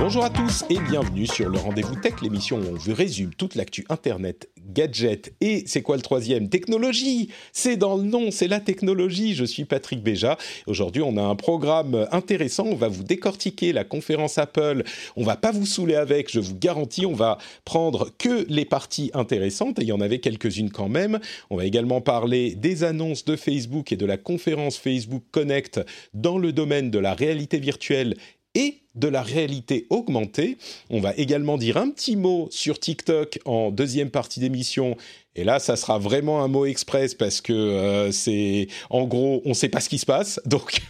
Bonjour à tous et bienvenue sur le Rendez-vous Tech, l'émission où on résume toute l'actu Internet, gadgets et c'est quoi le troisième? Technologie C'est dans le nom, c'est la technologie. Je suis Patrick Béja. Aujourd'hui, on a un programme intéressant. On va vous décortiquer la conférence Apple. On va pas vous saouler avec, je vous garantis. On va prendre que les parties intéressantes et il y en avait quelques-unes quand même. On va également parler des annonces de Facebook et de la conférence Facebook Connect dans le domaine de la réalité virtuelle et de la réalité augmentée. On va également dire un petit mot sur TikTok en deuxième partie d'émission. Et là, ça sera vraiment un mot express parce que euh, c'est, en gros, on ne sait pas ce qui se passe. Donc,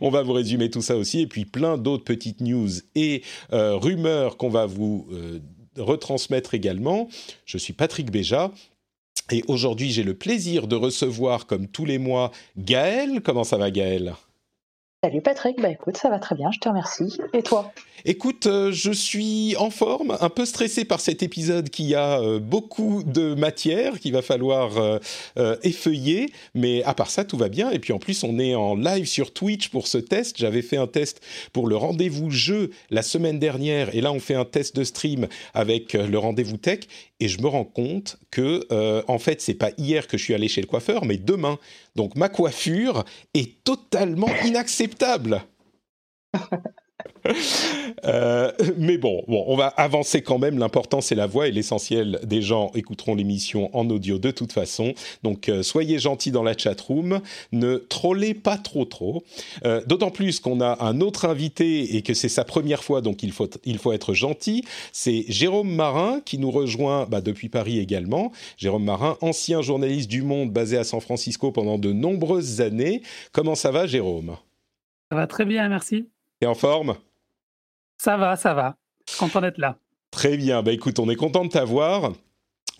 on va vous résumer tout ça aussi. Et puis, plein d'autres petites news et euh, rumeurs qu'on va vous euh, retransmettre également. Je suis Patrick Béja. Et aujourd'hui, j'ai le plaisir de recevoir, comme tous les mois, Gaël. Comment ça va, Gaël? Salut Patrick, bah écoute, ça va très bien, je te remercie. Et toi? Écoute, euh, je suis en forme, un peu stressé par cet épisode qui a euh, beaucoup de matière qu'il va falloir euh, effeuiller, mais à part ça, tout va bien. Et puis en plus, on est en live sur Twitch pour ce test. J'avais fait un test pour le rendez-vous jeu la semaine dernière, et là, on fait un test de stream avec le rendez-vous tech, et je me rends compte que, en fait, c'est pas hier que je suis allé chez le coiffeur, mais demain. Donc ma coiffure est totalement inacceptable. Euh, mais bon, bon, on va avancer quand même. L'important, c'est la voix et l'essentiel des gens écouteront l'émission en audio de toute façon. Donc, euh, soyez gentils dans la chat room. Ne trollez pas trop, trop. Euh, D'autant plus qu'on a un autre invité et que c'est sa première fois, donc il faut, il faut être gentil. C'est Jérôme Marin qui nous rejoint bah, depuis Paris également. Jérôme Marin, ancien journaliste du Monde basé à San Francisco pendant de nombreuses années. Comment ça va, Jérôme? Ça va très bien, merci. T'es en forme? Ça va, ça va. Content d'être là. Très bien. Bah écoute, on est content de t'avoir.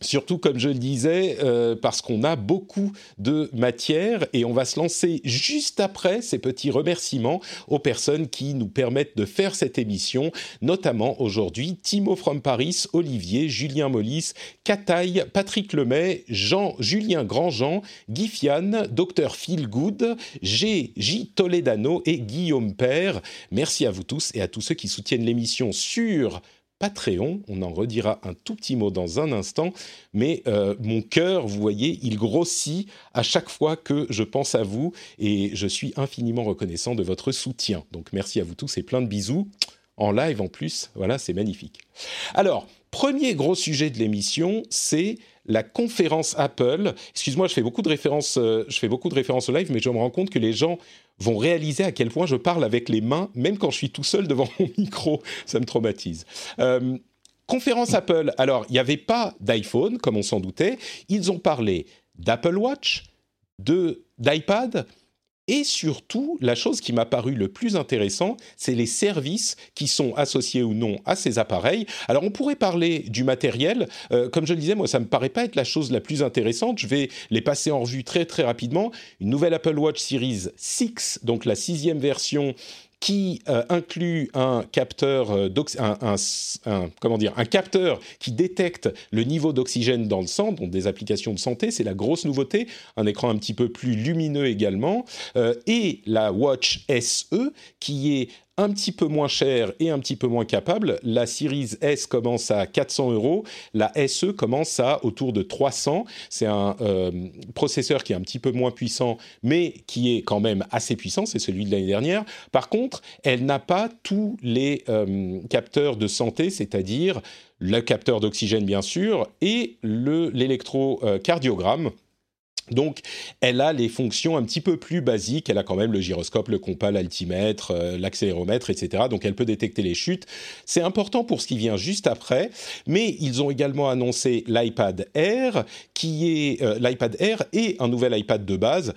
Surtout, comme je le disais, euh, parce qu'on a beaucoup de matière et on va se lancer juste après ces petits remerciements aux personnes qui nous permettent de faire cette émission, notamment aujourd'hui Timo from Paris, Olivier, Julien Mollis, Cataille, Patrick Lemay, Jean, Julien Grandjean, Guy Fian, Dr Phil Good, G. J. Toledano et Guillaume Père. Merci à vous tous et à tous ceux qui soutiennent l'émission sur Patreon. On en redira un tout petit mot dans un instant, mais euh, mon cœur, vous voyez, il grossit à chaque fois que je pense à vous et je suis infiniment reconnaissant de votre soutien. Donc merci à vous tous et plein de bisous. En live en plus, voilà, c'est magnifique. Alors, premier gros sujet de l'émission, c'est la conférence Apple. Excuse-moi, je fais beaucoup de références, euh, je fais beaucoup de références au live, mais je me rends compte que les gens vont réaliser à quel point je parle avec les mains, même quand je suis tout seul devant mon micro. Ça me traumatise. Euh, conférence Apple. Alors, il n'y avait pas d'iPhone, comme on s'en doutait. Ils ont parlé d'Apple Watch, de d'iPad et surtout, la chose qui m'a paru le plus intéressant, c'est les services qui sont associés ou non à ces appareils. Alors, on pourrait parler du matériel. Euh, comme je le disais, moi, ça me paraît pas être la chose la plus intéressante. Je vais les passer en revue très très rapidement. Une nouvelle Apple Watch Series 6, donc la sixième version qui euh, inclut un capteur, euh, un, comment dire, un capteur qui détecte le niveau d'oxygène dans le sang, donc des applications de santé, c'est la grosse nouveauté. Un écran un petit peu plus lumineux également, euh, et la Watch SE qui est un petit peu moins cher et un petit peu moins capable. La Series S commence à 400 euros, la SE commence à autour de 300. C'est un euh, processeur qui est un petit peu moins puissant, mais qui est quand même assez puissant, c'est celui de l'année dernière. Par contre, elle n'a pas tous les euh, capteurs de santé, c'est-à-dire le capteur d'oxygène bien sûr et l'électrocardiogramme. Donc, elle a les fonctions un petit peu plus basiques. Elle a quand même le gyroscope, le compas, l'altimètre, euh, l'accéléromètre, etc. Donc, elle peut détecter les chutes. C'est important pour ce qui vient juste après. Mais ils ont également annoncé l'iPad Air, qui est euh, l'iPad Air et un nouvel iPad de base.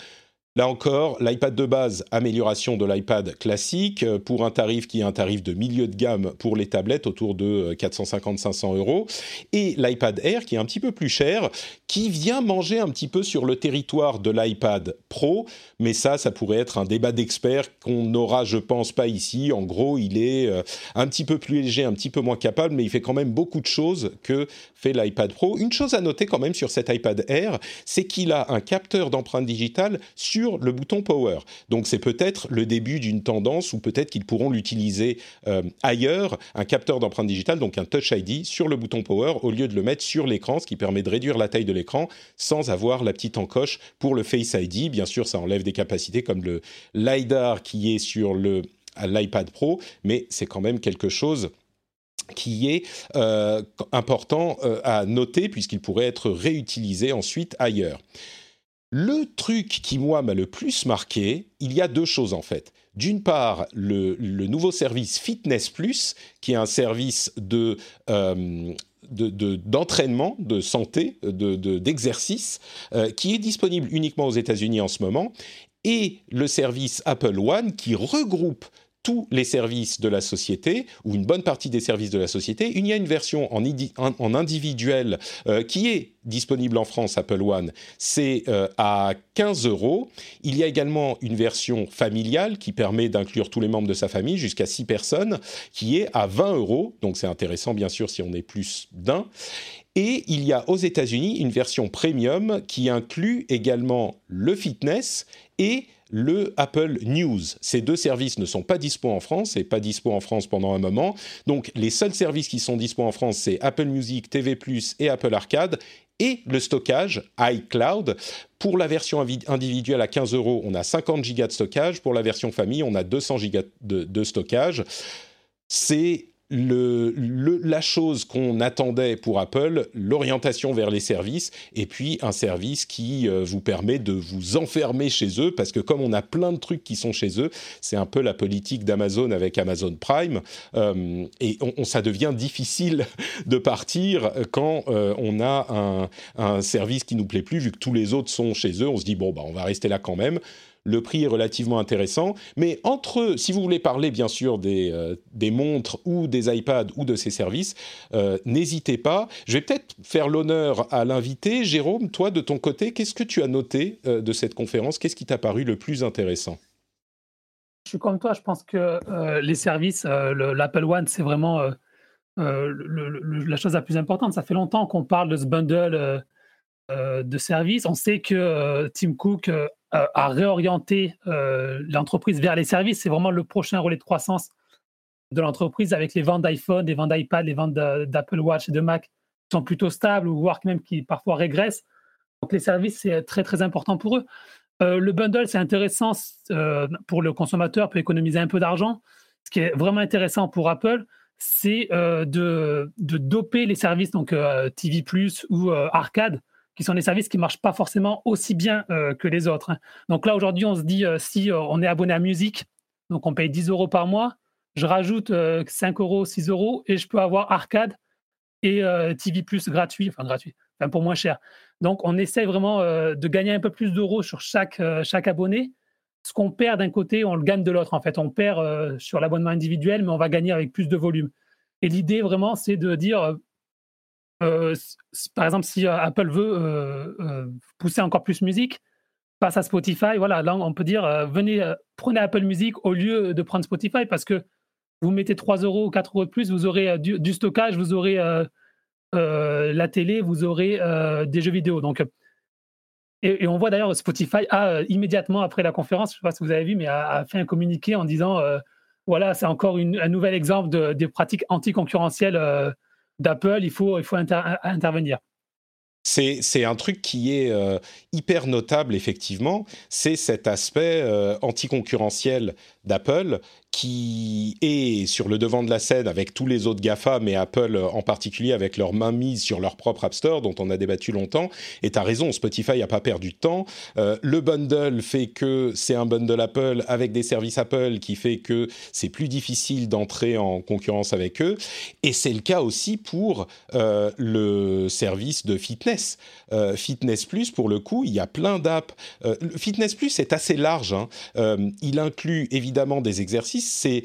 Là encore, l'iPad de base, amélioration de l'iPad classique euh, pour un tarif qui est un tarif de milieu de gamme pour les tablettes autour de 450-500 euh, euros. Et l'iPad Air qui est un petit peu plus cher, qui vient manger un petit peu sur le territoire de l'iPad Pro. Mais ça, ça pourrait être un débat d'experts qu'on n'aura, je pense, pas ici. En gros, il est euh, un petit peu plus léger, un petit peu moins capable, mais il fait quand même beaucoup de choses que fait l'iPad Pro. Une chose à noter quand même sur cet iPad Air, c'est qu'il a un capteur d'empreinte digitale sur le bouton Power. Donc c'est peut-être le début d'une tendance ou peut-être qu'ils pourront l'utiliser euh, ailleurs, un capteur d'empreinte digitale, donc un Touch ID sur le bouton Power au lieu de le mettre sur l'écran, ce qui permet de réduire la taille de l'écran sans avoir la petite encoche pour le Face ID. Bien sûr, ça enlève des capacités comme le LiDAR qui est sur le l'iPad Pro, mais c'est quand même quelque chose qui est euh, important euh, à noter puisqu'il pourrait être réutilisé ensuite ailleurs. Le truc qui, moi, m'a le plus marqué, il y a deux choses en fait. D'une part, le, nouveau service Fitness Plus, qui est un service. Euh, d'entraînement, de, santé, d'exercice, euh, qui est disponible uniquement aux États-Unis en ce moment, et le service Apple One qui regroupe tous les services de la société, ou une bonne partie des services de la société. Il y a une version en, individuel euh, qui est disponible en France, Apple One, c'est euh, à 15 euros. Il y a également une version familiale qui permet d'inclure tous les membres de sa famille, jusqu'à 6 personnes, qui est à 20 euros. Donc c'est intéressant, bien sûr, si on est plus d'un. Et il y a aux États-Unis une version premium qui inclut également le fitness et le Apple News. Ces deux services ne sont pas dispo en France et pas dispo en France pendant un moment. Donc les seuls services qui sont dispo en France, c'est Apple Music, TV+, et Apple Arcade et le stockage iCloud. Pour la version individuelle à 15 euros, on a 50 gigas de stockage. Pour la version famille, on a 200 gigas de, de stockage. C'est le, la chose qu'on attendait pour Apple, l'orientation vers les services, et puis un service qui euh, vous permet de vous enfermer chez eux, parce que comme on a plein de trucs qui sont chez eux, c'est un peu la politique d'Amazon avec Amazon Prime, euh, et on, ça devient difficile de partir quand euh, on a un, un, service qui nous plaît plus, vu que tous les autres sont chez eux, on se dit bon bah on va rester là quand même le prix est relativement intéressant. Mais entre, si vous voulez parler bien sûr des, euh, montres ou des iPads ou de ces services, euh, n'hésitez pas. Je vais peut-être faire l'honneur à l'invité. Jérôme, toi de ton côté, qu'est-ce que tu as noté euh, de cette conférence? Qu'est-ce qui t'a paru le plus intéressant? Je suis comme toi, je pense que les services, l'Apple One, c'est vraiment la chose la plus importante. Ça fait longtemps qu'on parle de ce bundle de services. On sait que Tim Cook euh, à réorienter euh, l'entreprise vers les services. C'est vraiment le prochain relais de croissance de l'entreprise avec les ventes d'iPhone, les ventes d'iPad, les ventes d'Apple Watch et de Mac qui sont plutôt stables ou même qui parfois régressent. Donc les services, c'est très très important pour eux. Euh, le bundle, c'est intéressant pour le consommateur, peut économiser un peu d'argent. Ce qui est vraiment intéressant pour Apple, c'est de, de, doper les services, donc TV ou Arcade, qui sont des services qui ne marchent pas forcément aussi bien euh, que les autres. Hein. Donc là, aujourd'hui, on se dit, euh, si euh, on est abonné à musique, donc on paye 10 euros par mois, je rajoute 5 euros, 6 euros, et je peux avoir arcade et TV Plus gratuit, enfin gratuit, enfin pour moins cher. Donc on essaie vraiment de gagner un peu plus d'euros sur chaque, chaque abonné. Ce qu'on perd d'un côté, on le gagne de l'autre. En fait, on perd sur l'abonnement individuel, mais on va gagner avec plus de volume. Et l'idée vraiment, c'est de dire par exemple, si euh, Apple veut euh, pousser encore plus musique, passe à Spotify, voilà, là on peut dire venez, prenez Apple Music au lieu de prendre Spotify parce que vous mettez 3 euros ou 4 euros de plus, vous aurez du, stockage, vous aurez la télé, vous aurez des jeux vidéo. Donc, et, on voit d'ailleurs Spotify a immédiatement après la conférence, je ne sais pas si vous avez vu, mais a, fait un communiqué en disant voilà, c'est encore un nouvel exemple de, des pratiques anticoncurrentielles d'Apple, il faut, intervenir. C'est un truc qui est euh, hyper notable, effectivement. C'est cet aspect euh, anticoncurrentiel d'Apple qui est sur le devant de la scène avec tous les autres GAFA, mais Apple en particulier avec leur main mise sur leur propre App Store, dont on a débattu longtemps. Et tu as raison, Spotify n'a pas perdu de temps. Euh, le bundle fait que c'est un bundle Apple avec des services Apple qui fait que c'est plus difficile d'entrer en concurrence avec eux. Et c'est le cas aussi pour euh, le service de fitness. Euh, fitness Plus, pour le coup, il y a plein d'apps. Fitness Plus est assez large. Hein. il inclut évidemment des exercices c'est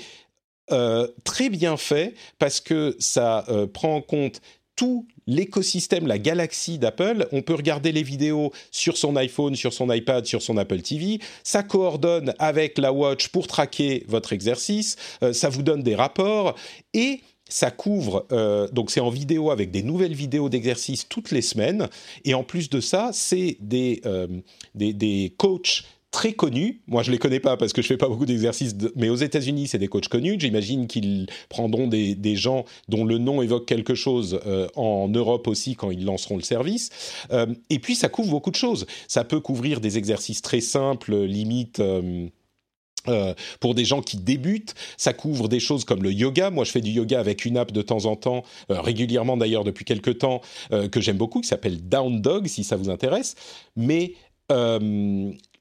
euh, très bien fait parce que ça euh, prend en compte tout l'écosystème, la galaxie d'Apple. On peut regarder les vidéos sur son iPhone, sur son iPad, sur son Apple TV. Ça coordonne avec la Watch pour traquer votre exercice. Euh, ça vous donne des rapports et ça couvre, donc c'est en vidéo avec des nouvelles vidéos d'exercices toutes les semaines. Et en plus de ça, c'est des, des, des coachs très connus. Moi, je les connais pas parce que je fais pas beaucoup d'exercices, mais aux États-Unis, c'est des coachs connus. J'imagine qu'ils prendront des, gens dont le nom évoque quelque chose euh, en Europe aussi quand ils lanceront le service. Euh, et puis, ça couvre beaucoup de choses. Ça peut couvrir des exercices très simples, limite. Euh, pour des gens qui débutent, ça couvre des choses comme le yoga. Moi, je fais du yoga avec une app de temps en temps, régulièrement d'ailleurs depuis quelques temps, que j'aime beaucoup, qui s'appelle Down Dog, si ça vous intéresse. Mais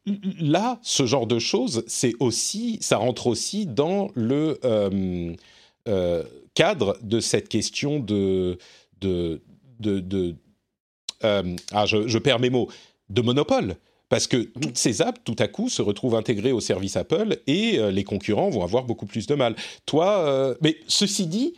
là, ce genre de choses, c'est aussi, ça rentre aussi dans le euh, euh, cadre de cette question de, de, de, euh, ah, je, perds mes mots, de monopole. Parce que toutes ces apps, tout à coup, se retrouvent intégrées au service Apple et les concurrents vont avoir beaucoup plus de mal. Toi, mais ceci dit,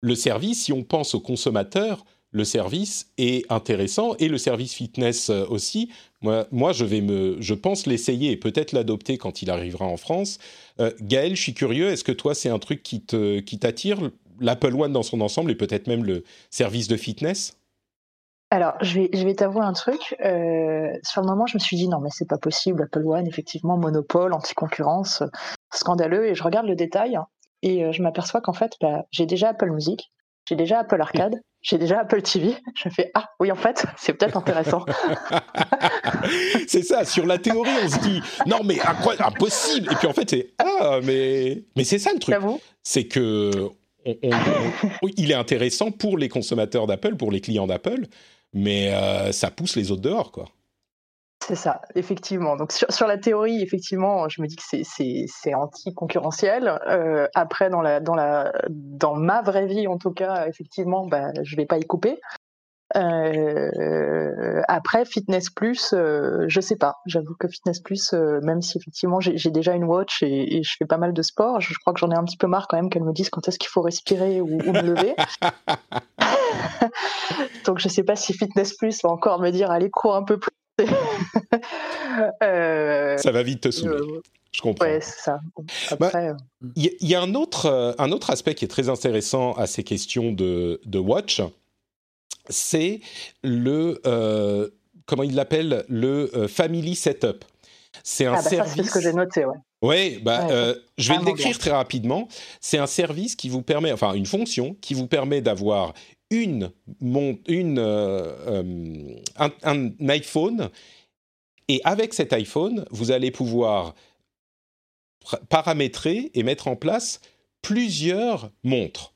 le service, si on pense aux consommateurs, le service est intéressant et le service fitness euh, aussi. Moi, je, vais me, je pense l'essayer et peut-être l'adopter quand il arrivera en France. Euh, Gaël, je suis curieux, est-ce que toi, c'est un truc qui, te, qui t'attire, l'Apple One dans son ensemble et peut-être même le service de fitness? Alors, je vais, je vais t'avouer un truc. Euh, sur le moment, je me suis dit non, mais c'est pas possible. Apple One, effectivement, monopole, anti-concurrence, scandaleux. Et je regarde le détail et je m'aperçois qu'en fait, bah, j'ai déjà Apple Music, j'ai déjà Apple Arcade, j'ai déjà Apple TV. Je fais ah oui en fait c'est peut-être intéressant. c'est ça. Sur la théorie on se dit non mais impossible et puis en fait c'est ah mais mais c'est ça le truc. C'est que il est intéressant pour les consommateurs d'Apple, pour les clients d'Apple, mais euh, ça pousse les autres dehors quoi. C'est ça, effectivement. Donc sur, la théorie, effectivement, je me dis que c'est anti-concurrentiel. Euh, après, dans, la, dans, la, dans ma vraie vie, en tout cas, effectivement, bah, je vais pas y couper. Euh, après, Fitness Plus, euh, je sais pas. J'avoue que Fitness Plus, euh, même si effectivement j'ai déjà une watch et, je fais pas mal de sport, je, crois que j'en ai un petit peu marre quand même qu'elle me dise quand est-ce qu'il faut respirer ou, ou me lever. Donc je sais pas si Fitness Plus va encore me dire allez cours un peu plus Euh, ça va vite te saouler. Euh, je comprends. Ouais, c'est ça. Bah, euh, il y, a un autre, un autre aspect qui est très intéressant à ces questions de, de Watch, c'est le, comment il l'appelle, le Family Setup. C'est un ah bah service. C'est ce que j'ai noté, ouais. Oui, bah, je vais le décrire très rapidement. C'est un service qui vous permet, enfin une fonction qui vous permet d'avoir une, euh, euh, un, iPhone et avec cet iPhone, vous allez pouvoir paramétrer et mettre en place plusieurs montres.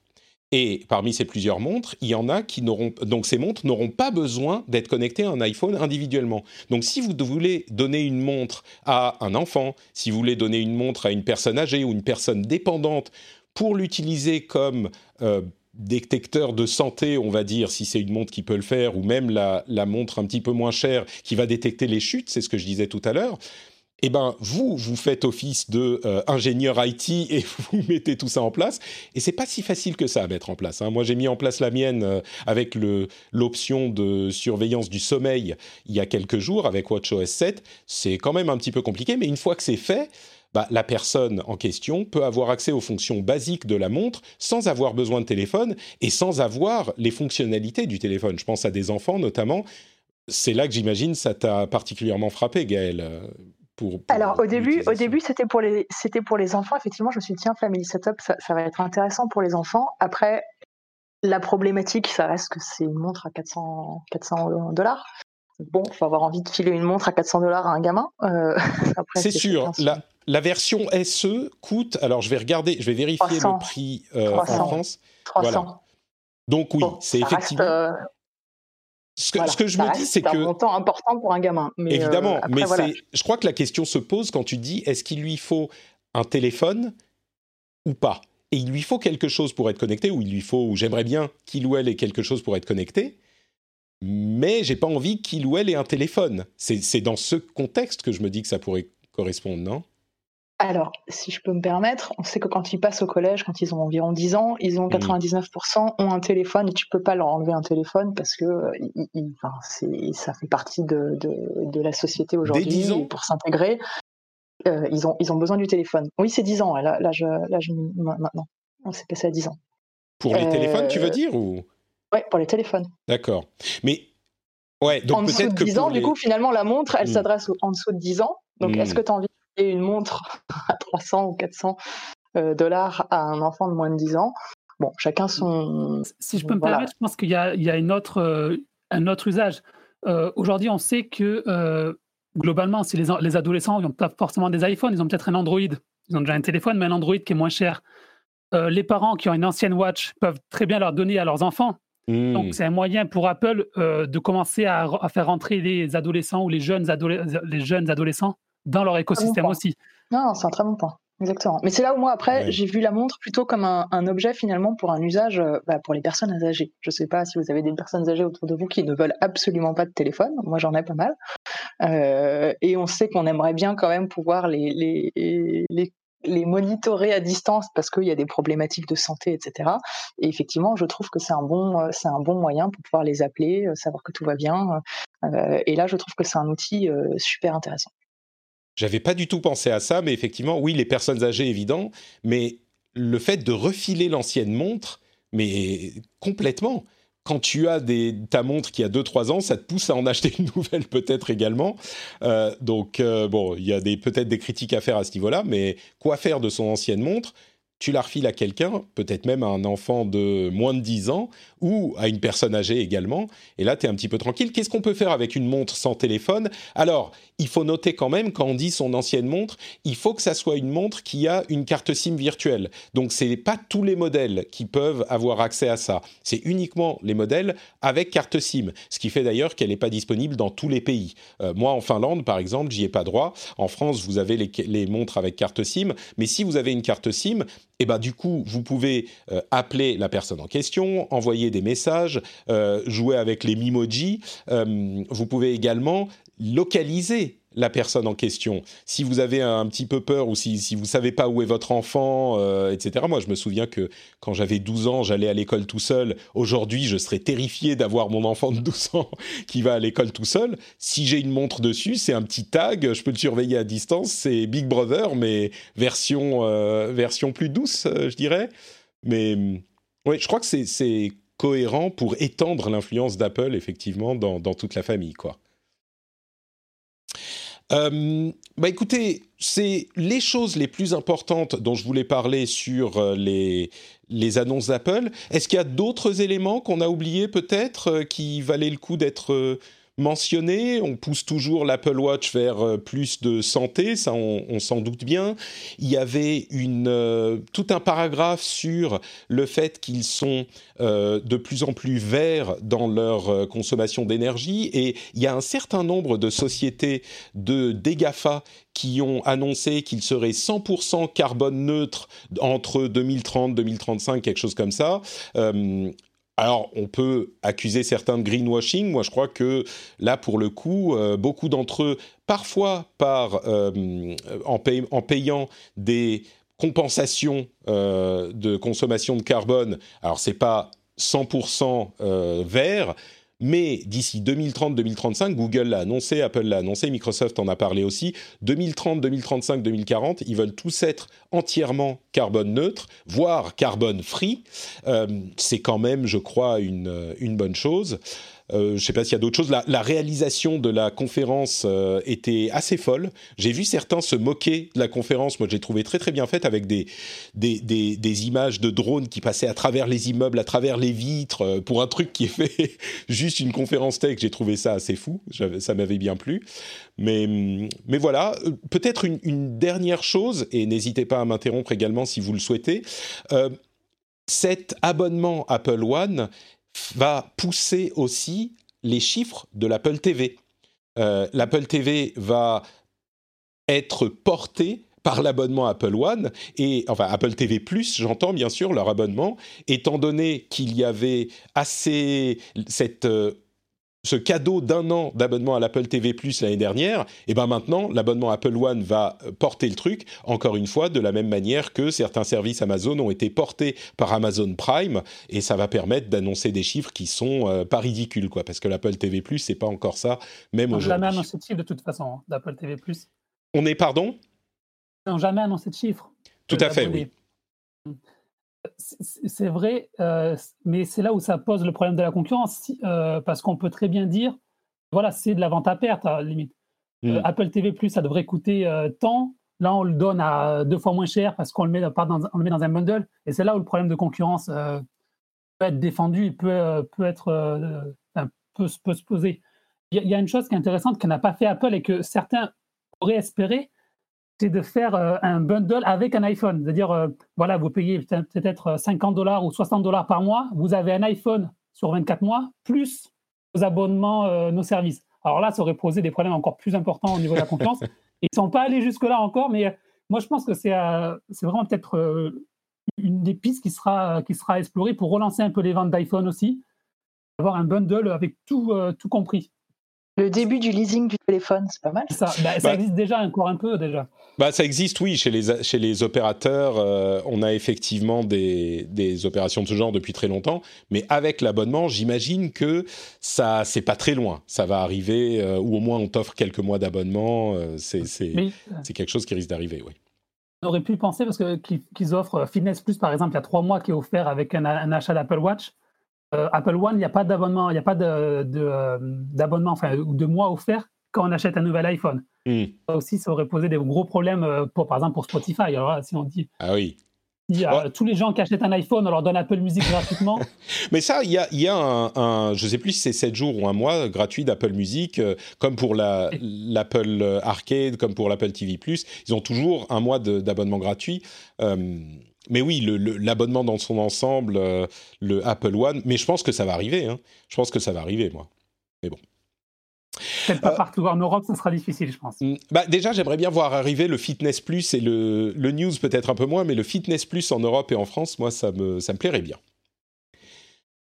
Et parmi ces plusieurs montres, il y en a qui n'auront donc ces montres n'auront pas besoin d'être connectées à un iPhone individuellement. Donc si vous voulez donner une montre à un enfant, si vous voulez donner une montre à une personne âgée ou une personne dépendante pour l'utiliser comme euh, détecteur de santé, on va dire, si c'est une montre qui peut le faire, ou même la, montre un petit peu moins chère qui va détecter les chutes, c'est ce que je disais tout à l'heure. Eh ben, vous, vous faites office de euh, ingénieur IT et vous mettez tout ça en place. Et c'est pas si facile que ça à mettre en place. Hein. Moi, j'ai mis en place la mienne euh, avec l'option de surveillance du sommeil il y a quelques jours avec WatchOS 7. C'est quand même un petit peu compliqué, mais une fois que c'est fait, bah, la personne en question peut avoir accès aux fonctions basiques de la montre sans avoir besoin de téléphone et sans avoir les fonctionnalités du téléphone. Je pense à des enfants notamment. C'est là que j'imagine ça t'a particulièrement frappé, Gaël. Euh, pour, Alors au début, au début c'était pour les c'était pour les enfants. Effectivement, je me suis dit tiens Family Setup, ça, ça va être intéressant pour les enfants. Après, la problématique, ça reste que c'est une montre à 400 400 dollars bon, faut avoir envie de filer une montre à 400 dollars à un gamin. Euh, c'est sûr. La, la version SE coûte, alors je vais regarder, je vais vérifier le prix en France. 300. Donc oui, c'est effectivement. Ce que, je me dis, c'est que. C'est un montant important pour un gamin. évidemment, mais je crois que la question se pose quand tu dis est-ce qu'il lui faut un téléphone ou pas? Et il lui faut quelque chose pour être connecté, ou il lui faut, ou j'aimerais bien qu'il ou elle ait quelque chose pour être connecté, mais j'ai pas envie qu'il ou elle ait un téléphone. C'est dans ce contexte que je me dis que ça pourrait correspondre, non? Alors, si je peux me permettre, on sait que quand ils passent au collège, quand ils ont environ 10 ans, ils ont 99% ont un téléphone et tu peux pas leur enlever un téléphone parce que ça fait partie de, la société aujourd'hui pour s'intégrer. Euh, ils, ont, ils ont besoin du téléphone. Oui, c'est 10 ans, là, là, je, là je, maintenant. On s'est passé à 10 ans. Pour les téléphones, tu veux euh, dire ou... Oui, pour les téléphones. D'accord. Mais, ouais, donc peut-être que. 10 ans, du coup, finalement, la montre, elle hmm. s'adresse en dessous de 10 ans. Donc, est-ce hmm. que tu as envie et une montre à 300 ou 400 euh, dollars à un enfant de moins de 10 ans. Bon, chacun son. Si je peux me permettre, je pense qu'il y a, il y a une autre, euh, un autre usage. Euh, aujourd'hui, on sait que globalement, si les, les adolescents n'ont pas forcément des iPhones, ils ont peut-être un Android. Ils ont déjà un téléphone, mais un Android qui est moins cher. les parents qui ont une ancienne watch peuvent très bien leur donner à leurs enfants. Hmm. Donc, c'est un moyen pour Apple de commencer à, à, faire rentrer les adolescents ou les jeunes, les jeunes adolescents dans leur écosystème aussi. Non, c'est un très bon point. Exactement. Mais c'est là où moi, après, j'ai vu la montre plutôt comme un, objet finalement pour un usage euh, bah, pour les personnes âgées. Je ne sais pas si vous avez des personnes âgées autour de vous qui ne veulent absolument pas de téléphone. Moi, j'en ai pas mal. Euh, et on sait qu'on aimerait bien quand même pouvoir les, les, les, les monitorer à distance parce qu'il y a des problématiques de santé, etc. Et effectivement, je trouve que c'est un bon, euh, c'est un bon moyen pour pouvoir les appeler, savoir que tout va bien. et là, je trouve que c'est un outil super intéressant. J'avais pas du tout pensé à ça, mais effectivement, oui, les personnes âgées, évident, mais le fait de refiler l'ancienne montre, mais complètement. Quand tu as ta montre qui a 2-3 ans, ça te pousse à en acheter une nouvelle peut-être également. Euh, donc, euh, bon, il y a peut-être des critiques à faire à ce niveau-là, mais quoi faire de son ancienne montre? Tu la refiles à quelqu'un, peut-être même à un enfant de moins de 10 ans ou à une personne âgée également, et là tu es un petit peu tranquille. Qu'est-ce qu'on peut faire avec une montre sans téléphone? Alors, il faut noter quand même, quand on dit son ancienne montre, il faut que ça soit une montre qui a une carte SIM virtuelle. Donc, ce n'est pas tous les modèles qui peuvent avoir accès à ça. C'est uniquement les modèles avec carte SIM, ce qui fait d'ailleurs qu'elle n'est pas disponible dans tous les pays. Euh, moi, en Finlande, par exemple, j'y ai pas droit. En France, vous avez les, les montres avec carte SIM, mais si vous avez une carte SIM, et eh ben du coup, vous pouvez euh, appeler la personne en question, envoyer des messages, euh, jouer avec les Mimoji. Euh, vous pouvez également localiser la personne en question. Si vous avez un petit peu peur ou si, si vous savez pas où est votre enfant, euh, etc. Moi, je me souviens que quand j'avais 12 ans, j'allais à l'école tout seul. Aujourd'hui, je serais terrifié d'avoir mon enfant de 12 ans qui va à l'école tout seul. Si j'ai une montre dessus, c'est un petit tag, je peux le surveiller à distance. C'est Big Brother, mais version, euh, version plus douce, euh, je dirais. Mais oui, je crois que c'est cohérent pour étendre l'influence d'Apple, effectivement, dans, dans toute la famille, quoi. Euh, bah écoutez, c'est les choses les plus importantes dont je voulais parler sur euh, les, les annonces d'Apple. Est-ce qu'il y a d'autres éléments qu'on a oubliés peut-être euh, qui valaient le coup d'être mentionné. On pousse toujours l'Apple Watch vers euh, plus de santé, ça on, s'en doute bien. Il y avait euh, tout un paragraphe sur le fait qu'ils sont euh, de plus en plus verts dans leur consommation d'énergie et il y a un certain nombre de sociétés de DEGAFA qui ont annoncé qu'ils seraient 100% carbone neutre entre 2030, 2035, quelque chose comme ça. Alors, on peut accuser certains de greenwashing. Moi, je crois que là, pour le coup, euh, beaucoup d'entre eux, parfois par, euh, en, payant des compensations euh, de consommation de carbone, alors c'est pas 100% vert, mais d'ici 2030-2035, Google l'a annoncé, Apple l'a annoncé, Microsoft en a parlé aussi, 2030, 2035, 2040, ils veulent tous être entièrement carbone neutre, voire carbone free. Euh, c'est quand même, je crois, une, une bonne chose. Je ne sais pas s'il y a d'autres choses. La, réalisation de la conférence était assez folle. J'ai vu certains se moquer de la conférence. Moi, j'ai trouvé très très bien faite avec des des, images de drones qui passaient à travers les immeubles, à travers les vitres, pour un truc qui est fait juste une conférence tech. J'ai trouvé ça assez fou. Ça m'avait bien plu. Mais, mais voilà, peut-être une, dernière chose, et n'hésitez pas à m'interrompre également si vous le souhaitez. Euh, cet abonnement Apple One va pousser aussi les chiffres de l'Apple TV. Euh, L'Apple TV va être porté par l'abonnement Apple One et enfin Apple TV Plus, j'entends bien sûr leur abonnement, étant donné qu'il y avait assez cette euh, ce cadeau d'un an d'abonnement à l'Apple TV Plus l'année dernière, et eh ben maintenant l'abonnement Apple One va euh, porter le truc. Encore une fois, de la même manière que certains services Amazon ont été portés par Amazon Prime, et ça va permettre d'annoncer des chiffres qui sont euh, pas ridicules, quoi, parce que l'Apple TV Plus c'est pas encore ça, même aujourd'hui. Jamais annoncé de chiffre de toute façon hein, d'Apple TV Plus. On est pardon? Ils n'ont jamais annoncé de chiffres. Tout à fait, oui. C'est vrai, euh, mais c'est là où ça pose le problème de la concurrence, euh, parce qu'on peut très bien dire, voilà, c'est de la vente à perte, à la limite. Euh, mm. Apple TV Plus, ça devrait coûter tant. Là, on le donne à deux fois moins cher parce qu'on le, met dans, on le met dans un bundle. Et c'est là où le problème de concurrence peut être défendu et peut, peut, être, peut, se poser. Il y, a une chose qui est intéressante que n'a pas fait Apple et que certains auraient espéré, c'est de faire euh, un bundle avec un iPhone. C'est-à-dire, euh, voilà, vous payez peut-être 50 dollars ou 60 dollars par mois, vous avez un iPhone sur 24 mois, plus vos abonnements, euh, nos services. Alors là, ça aurait posé des problèmes encore plus importants au niveau de la confiance. Ils ne sont pas allés jusque-là encore, mais moi, je pense que c'est vraiment peut-être une des pistes qui sera, qui sera explorée pour relancer un peu les ventes d'iPhone aussi, avoir un bundle avec tout, tout compris. Le début du leasing du téléphone, c'est pas mal. Ça, bah, ça bah existe déjà encore un peu déjà. Bah, ça existe, oui, chez les, chez les opérateurs. Euh, on a effectivement des, des, opérations de ce genre depuis très longtemps. Mais avec l'abonnement, j'imagine que ça, c'est pas très loin. Ça va arriver, euh, ou au moins on t'offre quelques mois d'abonnement. Euh, c'est quelque chose qui risque d'arriver, oui. On aurait pu penser parce qu'ils offrent Fitness Plus, par exemple, il y a trois mois qui est offert avec un, un achat d'Apple Watch. Euh, Apple One, il n'y a pas d'abonnement, il n'y a pas de, euh, d'abonnement, enfin, de mois offert quand on achète un nouvel iPhone. Hmm. Ça aussi, ça aurait posé des gros problèmes, euh, pour, par exemple, pour Spotify. Alors si on dit. Ah oui. tous les gens qui achètent un iPhone, on leur donne Apple Music gratuitement. Mais ça, il y a, y a un, je ne sais plus si c'est 7 jours ou un mois gratuit d'Apple Music, comme pour la, l'Apple Arcade, comme pour l'Apple TV+. Ils ont toujours un mois d'abonnement gratuit mais oui, l'abonnement dans son ensemble, euh, le Apple One, mais je pense que ça va arriver. Hein. Je pense que ça va arriver, moi. Mais bon. Peut-être pas euh, partout en Europe, ça sera difficile, je pense. Mm, bah déjà, j'aimerais bien voir arriver le Fitness Plus et le, le News peut-être un peu moins, mais le Fitness Plus en Europe et en France, moi, ça me, ça me plairait bien.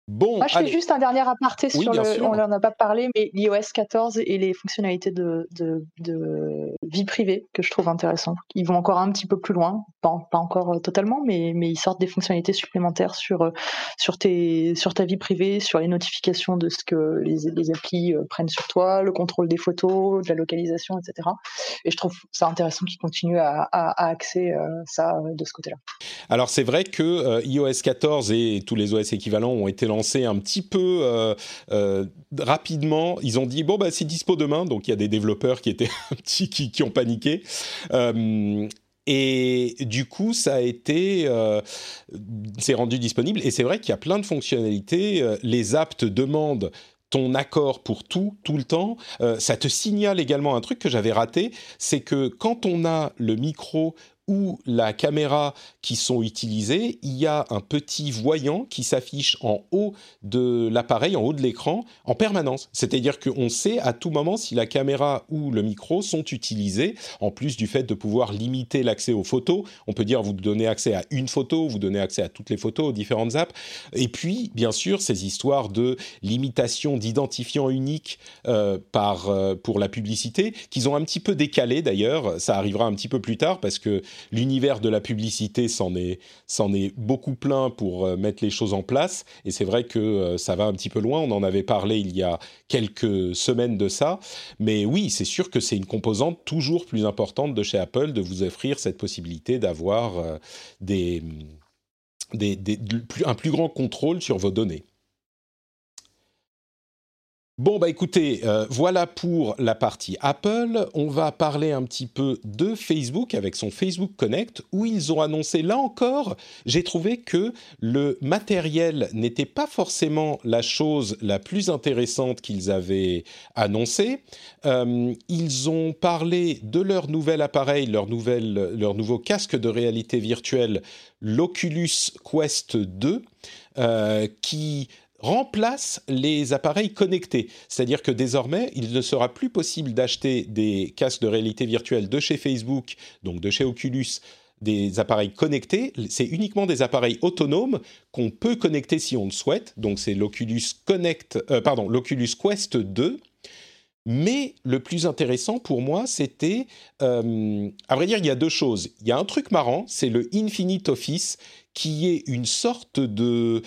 Bon, Moi, je fais juste un dernier aparté sur le. On n'en a pas parlé, mais l'iOS 14 et les fonctionnalités de, de, de, vie privée que je trouve intéressant. Ils vont encore un petit peu plus loin, pas, pas encore euh, totalement, mais, mais ils sortent des fonctionnalités supplémentaires sur, euh, sur, tes, sur ta vie privée, sur les notifications de ce que les, les applis euh, prennent sur toi, le contrôle des photos, de la localisation, etc. Et je trouve ça intéressant qu'ils continuent à, à, à axer ça de ce côté-là. Alors, c'est vrai que iOS 14 et tous les OS équivalents ont été lancé un petit peu euh, euh, rapidement. Ils ont dit bon bah c'est dispo demain, donc il y a des développeurs qui étaient un petit qui, ont paniqué. Euh, et du coup, ça a été, c'est rendu disponible. Et c'est vrai qu'il y a plein de fonctionnalités. les apps te demandent ton accord pour tout, tout le temps. ça te signale également un truc que j'avais raté, c'est que quand on a le micro ou la caméra qui sont utilisées, il y a un petit voyant qui s'affiche en haut de l'appareil, en haut de l'écran, en permanence. C'est-à-dire qu'on sait à tout moment si la caméra ou le micro sont utilisés, en plus du fait de pouvoir limiter l'accès aux photos. On peut dire vous donnez accès à une photo, vous donnez accès à toutes les photos, aux différentes apps. Et puis, bien sûr, ces histoires de limitation d'identifiants uniques euh, par, euh, pour la publicité, qu'ils ont un petit peu décalé d'ailleurs. Ça arrivera un petit peu plus tard parce que l'univers de la publicité s'en est, beaucoup plein pour euh, mettre les choses en place. Et c'est vrai que euh, ça va un petit peu loin. On en avait parlé il y a quelques semaines de ça. Mais oui, c'est sûr que c'est une composante toujours plus importante de chez Apple de vous offrir cette possibilité d'avoir euh, un plus grand contrôle sur vos données. Bon, bah écoutez, euh, voilà pour la partie Apple. On va parler un petit peu de Facebook avec son Facebook Connect, où ils ont annoncé, là encore, j'ai trouvé que le matériel n'était pas forcément la chose la plus intéressante qu'ils avaient annoncé. Euh, ils ont parlé de leur nouvel appareil, leur nouveau casque de réalité virtuelle, l'Oculus Quest 2, euh, qui remplace les appareils connectés. C'est-à-dire que désormais, il ne sera plus possible d'acheter des casques de réalité virtuelle de chez Facebook, donc de chez Oculus, des appareils connectés. C'est uniquement des appareils autonomes qu'on peut connecter si on le souhaite. Donc c'est l'Oculus Connect, euh, pardon, l'Oculus Quest 2. Mais le plus intéressant pour moi, c'était, euh, à vrai dire, il y a deux choses. Il y a un truc marrant, c'est le Infinite Office, qui est une sorte de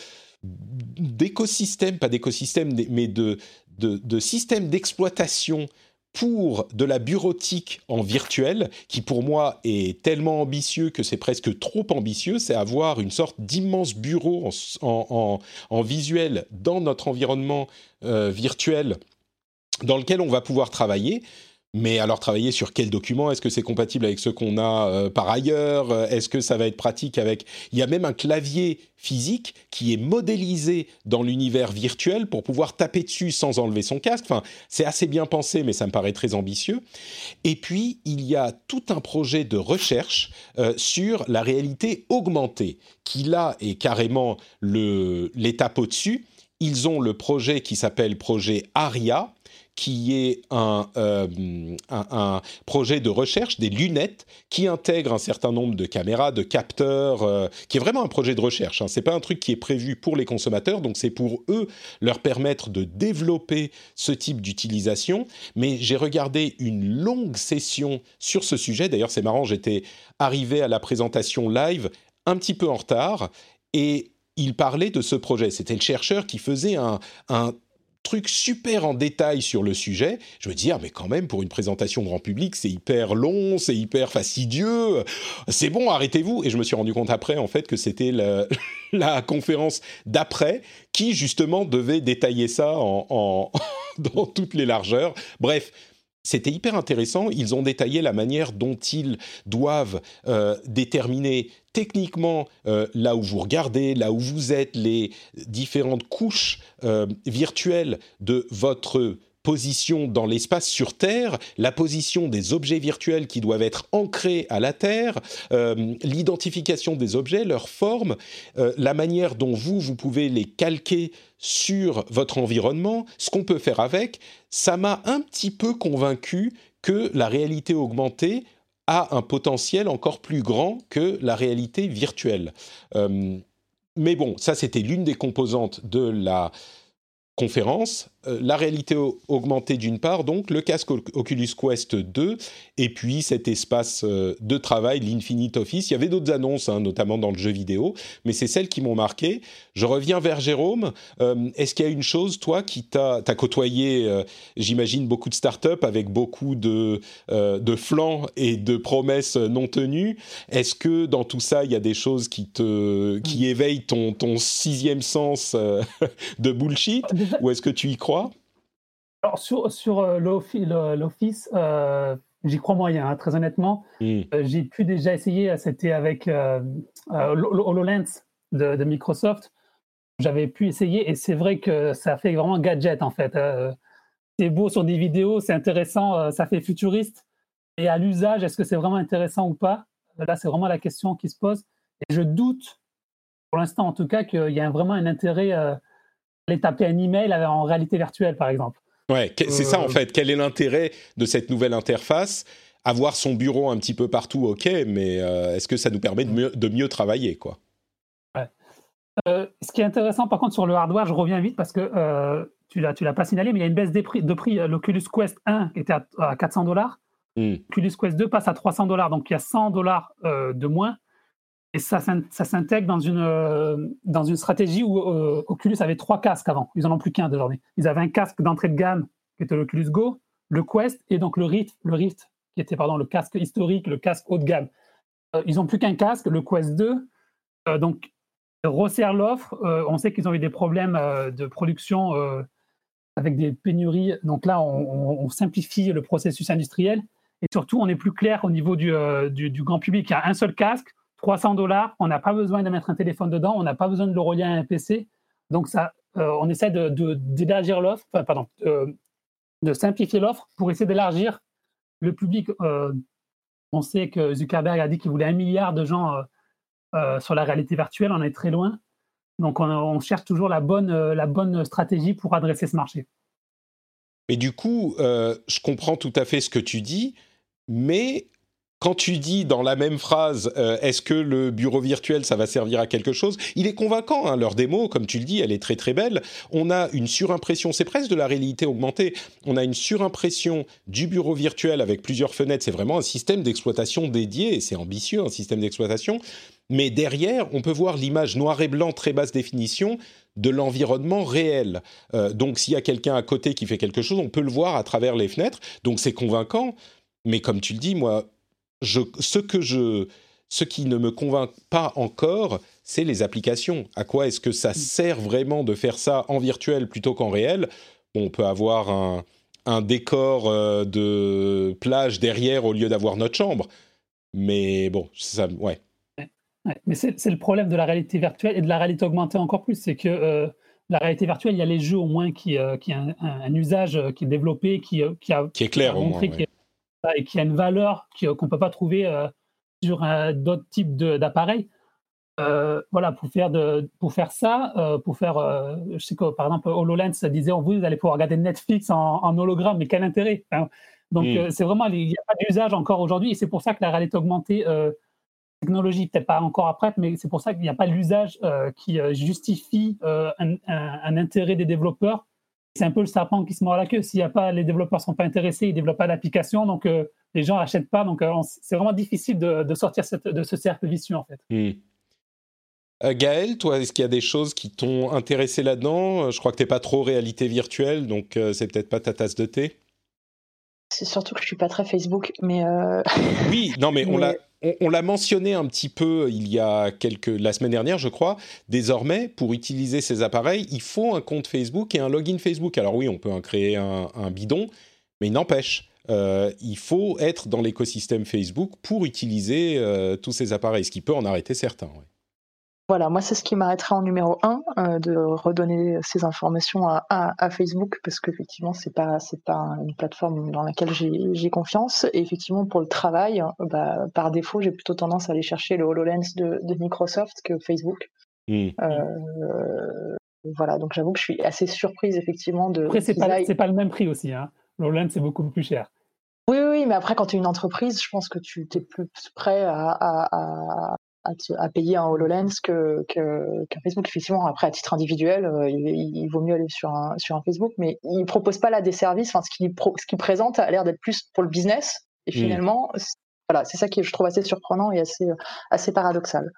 d'écosystème, pas d'écosystème, mais de, de, système d'exploitation pour de la bureautique en virtuel, qui pour moi est tellement ambitieux que c'est presque trop ambitieux, c'est avoir une sorte d'immense bureau en, en, visuel dans notre environnement euh, virtuel dans lequel on va pouvoir travailler. Mais alors travailler sur quel document? Est-ce que c'est compatible avec ce qu'on a euh, par ailleurs? Est-ce que ça va être pratique avec? Il y a même un clavier physique qui est modélisé dans l'univers virtuel pour pouvoir taper dessus sans enlever son casque. Enfin, c'est assez bien pensé, mais ça me paraît très ambitieux. Et puis, il y a tout un projet de recherche euh, sur la réalité augmentée, qui là est carrément l'étape au-dessus. Ils ont le projet qui s'appelle projet ARIA, qui est euh, un, un, projet de recherche des lunettes qui intègre un certain nombre de caméras, de capteurs, euh, qui est vraiment un projet de recherche. Hein. C'est pas un truc qui est prévu pour les consommateurs, donc c'est pour eux leur permettre de développer ce type d'utilisation. Mais j'ai regardé une longue session sur ce sujet. D'ailleurs, c'est marrant, j'étais arrivé à la présentation live un petit peu en retard et il parlait de ce projet. C'était le chercheur qui faisait un, un truc super en détail sur le sujet, je me dis, mais quand même, pour une présentation grand public, c'est hyper long, c'est hyper fastidieux, c'est bon, arrêtez-vous. Et je me suis rendu compte après, en fait, que c'était la, la, conférence d'après qui, justement, devait détailler ça en, dans toutes les largeurs. Bref, c'était hyper intéressant. Ils ont détaillé la manière dont ils doivent euh, déterminer techniquement euh, là où vous regardez, là où vous êtes, les différentes couches euh, virtuelles de votre position dans l'espace sur Terre, la position des objets virtuels qui doivent être ancrés à la Terre, euh, l'identification des objets, leur forme, euh, la manière dont vous, vous pouvez les calquer sur votre environnement, ce qu'on peut faire avec, ça m'a un petit peu convaincu que la réalité augmentée a un potentiel encore plus grand que la réalité virtuelle. Euh, mais bon, ça c'était l'une des composantes de la conférence, la réalité augmentée d'une part, donc le casque Oculus Quest 2, et puis cet espace euh, de travail, l'Infinite Office. Il y avait d'autres annonces, hein, notamment dans le jeu vidéo, mais c'est celles qui m'ont marqué. Je reviens vers Jérôme. Euh, est-ce qu'il y a une chose, toi, qui t'a côtoyé, j'imagine, beaucoup de startups avec beaucoup de, de flancs et de promesses non tenues? Est-ce que dans tout ça, il y a des choses qui, te, qui éveillent ton, ton sixième sens de bullshit? Ou est-ce que tu y crois Alors, sur, sur euh, l'Office, euh, j'y crois moyen, hein, très honnêtement. Hmm. Euh, j'ai pu déjà essayer, c'était avec HoloLens de, de, Microsoft. J'avais pu essayer et c'est vrai que ça fait vraiment gadget en fait. c'est beau sur des vidéos, c'est intéressant, ça fait futuriste. Et à l'usage, est-ce que c'est vraiment intéressant ou pas? Là, c'est vraiment la question qui se pose. Et je doute, pour l'instant en tout cas, qu'il y a vraiment un intérêt aller taper un email en réalité virtuelle, par exemple. Ouais, c'est ça en euh, fait. Quel est l'intérêt de cette nouvelle interface? Avoir son bureau un petit peu partout, ok, mais euh, est-ce que ça nous permet de mieux, travailler, quoi? Ouais. Euh, ce qui est intéressant, par contre, sur le hardware, je reviens vite parce que tu l'as, tu l'as pas signalé, mais il y a une baisse des prix, de prix. L'Oculus Quest 1 était à, 400 dollars. Hmm. L'Oculus Quest 2 passe à 300 dollars, donc il y a 100 dollars de moins. Et ça, s'intègre dans une, euh, dans une stratégie où euh, Oculus avait trois casques avant. Ils n'en ont plus qu'un désormais. Ils avaient un casque d'entrée de gamme qui était l'Oculus Go, le Quest et donc le Rift, le Rift qui était pardon, le casque historique, le casque haut de gamme. Euh, ils n'ont plus qu'un casque, le Quest 2. donc, resserre l'offre. on sait qu'ils ont eu des problèmes de production avec des pénuries. Donc là, on, simplifie le processus industriel et surtout, on est plus clair au niveau du, du, grand public. Il y a un seul casque, 300 dollars, on n'a pas besoin de mettre un téléphone dedans, on n'a pas besoin de le relier à un PC. Donc ça, on essaie d'élargir de, l'offre, enfin, pardon, de simplifier l'offre pour essayer d'élargir le public. on sait que Zuckerberg a dit qu'il voulait un milliard de gens sur la réalité virtuelle, on est très loin. Donc on, cherche toujours la bonne, euh, la bonne stratégie pour adresser ce marché. Et du coup, euh, je comprends tout à fait ce que tu dis, mais quand tu dis dans la même phrase, euh, est-ce que le bureau virtuel, ça va servir à quelque chose Il est convaincant, hein, leur démo, comme tu le dis, elle est très très belle. On a une surimpression, c'est presque de la réalité augmentée. On a une surimpression du bureau virtuel avec plusieurs fenêtres. C'est vraiment un système d'exploitation dédié, et c'est ambitieux, un système d'exploitation mais derrière, on peut voir l'image noir et blanc très basse définition de l'environnement réel. Euh, donc s'il y a quelqu'un à côté qui fait quelque chose, on peut le voir à travers les fenêtres. Donc c'est convaincant. Mais comme tu le dis, moi, ce, que je, ce qui ne me convainc pas encore, c'est les applications. À quoi est-ce que ça sert vraiment de faire ça en virtuel plutôt qu'en réel? On peut avoir un, un décor euh, de plage derrière au lieu d'avoir notre chambre. Mais bon, ça, ouais, mais c'est le problème de la réalité virtuelle et de la réalité augmentée encore plus, c'est que euh, la réalité virtuelle, il y a les jeux au moins qui, euh, qui ont un, usage euh, qui est développé, qui, qui, a, qui est clair au moins, et qui a une valeur qu'on ne peut pas trouver sur d'autres types d'appareils. voilà, pour faire, de, pour faire ça, pour faire, je sais que par exemple, HoloLens disait, oh, vous, allez pouvoir regarder Netflix en, hologramme, mais quel intérêt hein. Donc, hmm. c'est vraiment, il n'y a pas d'usage encore aujourd'hui, et c'est pour ça que la réalité augmentée technologie, peut-être pas encore après, mais c'est pour ça qu'il n'y a pas l'usage euh, qui euh, justifie euh, un, intérêt des développeurs. C'est un peu le serpent qui se mord la queue. S'il y a pas, les développeurs ne sont pas intéressés, ils ne développent pas d'application, donc les gens n'achètent pas. Donc c'est vraiment difficile de, sortir de ce cercle vicieux en fait. Hmm. Gaël, toi, est-ce qu'il y a des choses qui t'ont intéressé là-dedans? Je crois que tu n'es pas trop réalité virtuelle, donc c'est peut-être pas ta tasse de thé. C'est surtout que je suis pas très Facebook, mais. Oui, non, mais, on l'a on, l'a mentionné un petit peu il y a quelques la semaine dernière, je crois. Désormais, pour utiliser ces appareils, il faut un compte Facebook et un login Facebook. Alors oui, on peut en créer un, bidon, mais il n'empêche. Euh, il faut être dans l'écosystème Facebook pour utiliser euh, tous ces appareils, ce qui peut en arrêter certains. Voilà, moi c'est ce qui m'arrêtera en numéro un, euh, de redonner ces informations à, Facebook parce qu'effectivement c'est pas c'est pas une plateforme dans laquelle j'ai confiance et effectivement pour le travail, bah, par défaut j'ai plutôt tendance à aller chercher le Hololens de, Microsoft que Facebook. Mmh. Euh, voilà, donc j'avoue que je suis assez surprise effectivement de. Après c'est pas pas le même prix aussi, hein. L'Hololens c'est beaucoup plus cher. Oui, oui, mais après, quand tu es une entreprise, je pense que tu es plus prêt à, à, payer un HoloLens que, qu'un Facebook. Effectivement, après, à titre individuel, euh, il, vaut mieux aller sur un, sur un Facebook, mais il ne propose pas là des services. Enfin, ce qu'il ce qu'il présente a l'air d'être plus pour le business. Et mmh. finalement, voilà, c'est ça qui je trouve assez surprenant et assez, assez paradoxal.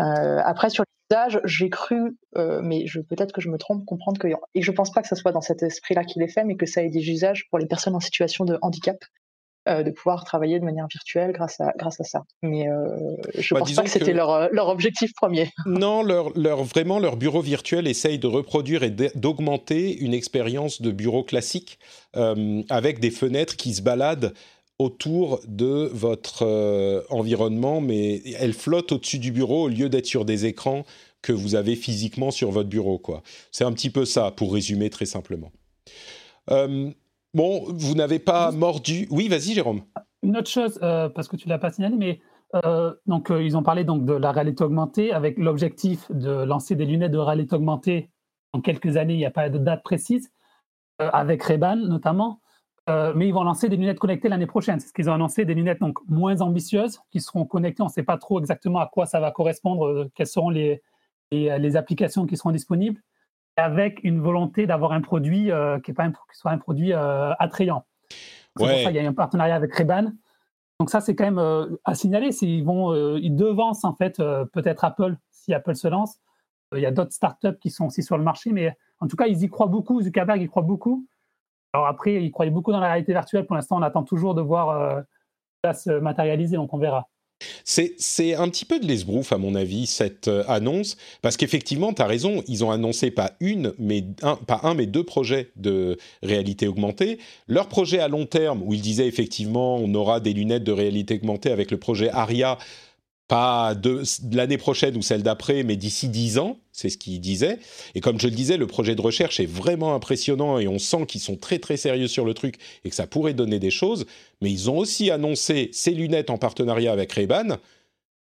Euh, après, sur l'usage, j'ai cru, euh, mais je, peut-être que je me trompe, comprendre que, et je pense pas que ce soit dans cet esprit-là qu'il est fait, mais que ça ait des usages pour les personnes en situation de handicap. Euh, de pouvoir travailler de manière virtuelle grâce à, grâce à ça. Mais euh, je ne bah, pense pas que c'était leur, euh, leur, objectif premier. Non, leur, leur, vraiment, leur bureau virtuel essaye de reproduire et d'augmenter une expérience de bureau classique avec des fenêtres qui se baladent autour de votre environnement, mais elles flottent au-dessus du bureau au lieu d'être sur des écrans que vous avez physiquement sur votre bureau. C'est un petit peu ça, pour résumer très simplement. Bon, vous n'avez pas mordu. Oui, vas-y, Jérôme. Une autre chose, euh, parce que tu l'as pas signalé, mais euh, donc euh, ils ont parlé donc de la réalité augmentée avec l'objectif de lancer des lunettes de réalité augmentée en quelques années. Il n'y a pas de date précise avec Reban notamment. mais ils vont lancer des lunettes connectées l'année prochaine. C'est ce qu'ils ont annoncé, des lunettes donc moins ambitieuses qui seront connectées. On ne sait pas trop exactement à quoi ça va correspondre, quelles seront les, les applications qui seront disponibles avec une volonté d'avoir un produit euh, qui, est pas soit un produit euh, attrayant. C'est pour ça qu'il y a un partenariat avec Reban. Donc ça, c'est quand même euh, à signaler. Ils vont, ils devancent en fait peut-être Apple si Apple se lance. Il y a d'autres startups qui sont aussi sur le marché, mais en tout cas, ils y croient beaucoup. Zuckerberg y croit beaucoup. Alors après, il croyait beaucoup dans la réalité virtuelle. Pour l'instant, on attend toujours de voir ça se matérialiser, donc on verra. C'est un petit peu de l'esbrouf, à mon avis, cette euh, annonce, parce qu'effectivement, tu as raison, ils ont annoncé pas une, mais un, pas un, mais deux projets de réalité augmentée. Leur projet à long terme, où ils disaient effectivement, on aura des lunettes de réalité augmentée avec le projet ARIA, pas de, l'année prochaine ou celle d'après, mais d'ici dix ans, c'est ce qu'ils disaient. Et comme je le disais, le projet de recherche est vraiment impressionnant et on sent qu'ils sont très très sérieux sur le truc et que ça pourrait donner des choses. Mais ils ont aussi annoncé ces lunettes en partenariat avec Ray-Ban,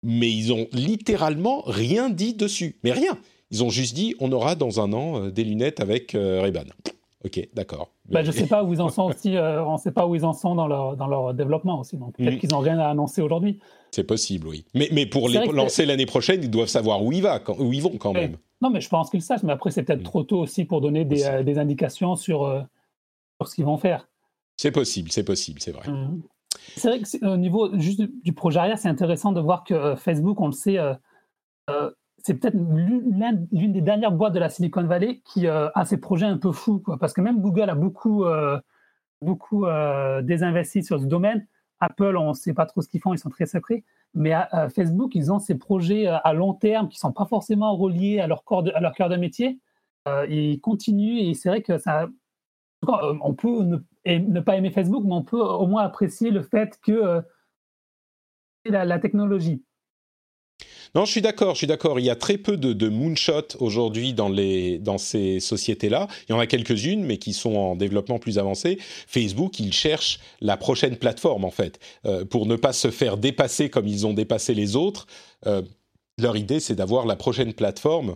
mais ils ont littéralement rien dit dessus. Mais rien. Ils ont juste dit on aura dans un an euh, des lunettes avec euh. Ok, d'accord. Bah, je ne sais pas où ils en sont aussi. Euh, on ne sait pas où ils en sont dans leur, dans leur développement aussi. Donc peut-être mm. qu'ils n'ont rien à annoncer aujourd'hui. C'est possible, oui. Mais, mais pour les lancer l'année prochaine, ils doivent savoir où ils, va, quand, où ils vont quand même. Non, mais je pense qu'ils le savent. Mais après, c'est peut-être mm. trop tôt aussi pour donner des, euh, des indications sur, euh, sur ce qu'ils vont faire. C'est possible, c'est possible, c'est vrai. Mm. C'est vrai que au niveau juste du projet arrière, c'est intéressant de voir que Facebook, on le sait, c'est peut-être l'une des dernières boîtes de la Silicon Valley qui euh, a ces projets un peu fous, parce que même Google a beaucoup, euh, beaucoup euh, désinvesti sur ce domaine. Apple, on ne sait pas trop ce qu'ils font, ils sont très secrets. Mais Facebook, ils ont ces projets à long terme qui ne sont pas forcément reliés à leur, cœur de métier. ils continuent et c'est vrai que ça. On peut ne, ne, pas aimer Facebook, mais on peut au moins apprécier le fait que la, la technologie non, je suis d'accord, je suis d'accord. Il y a très peu de, moonshots aujourd'hui dans ces sociétés-là. Il y en a quelques-unes, mais qui sont en développement plus avancé. Facebook, ils cherchent la prochaine plateforme, en fait, euh, pour ne pas se faire dépasser comme ils ont dépassé les autres. Euh, leur idée, c'est d'avoir la prochaine plateforme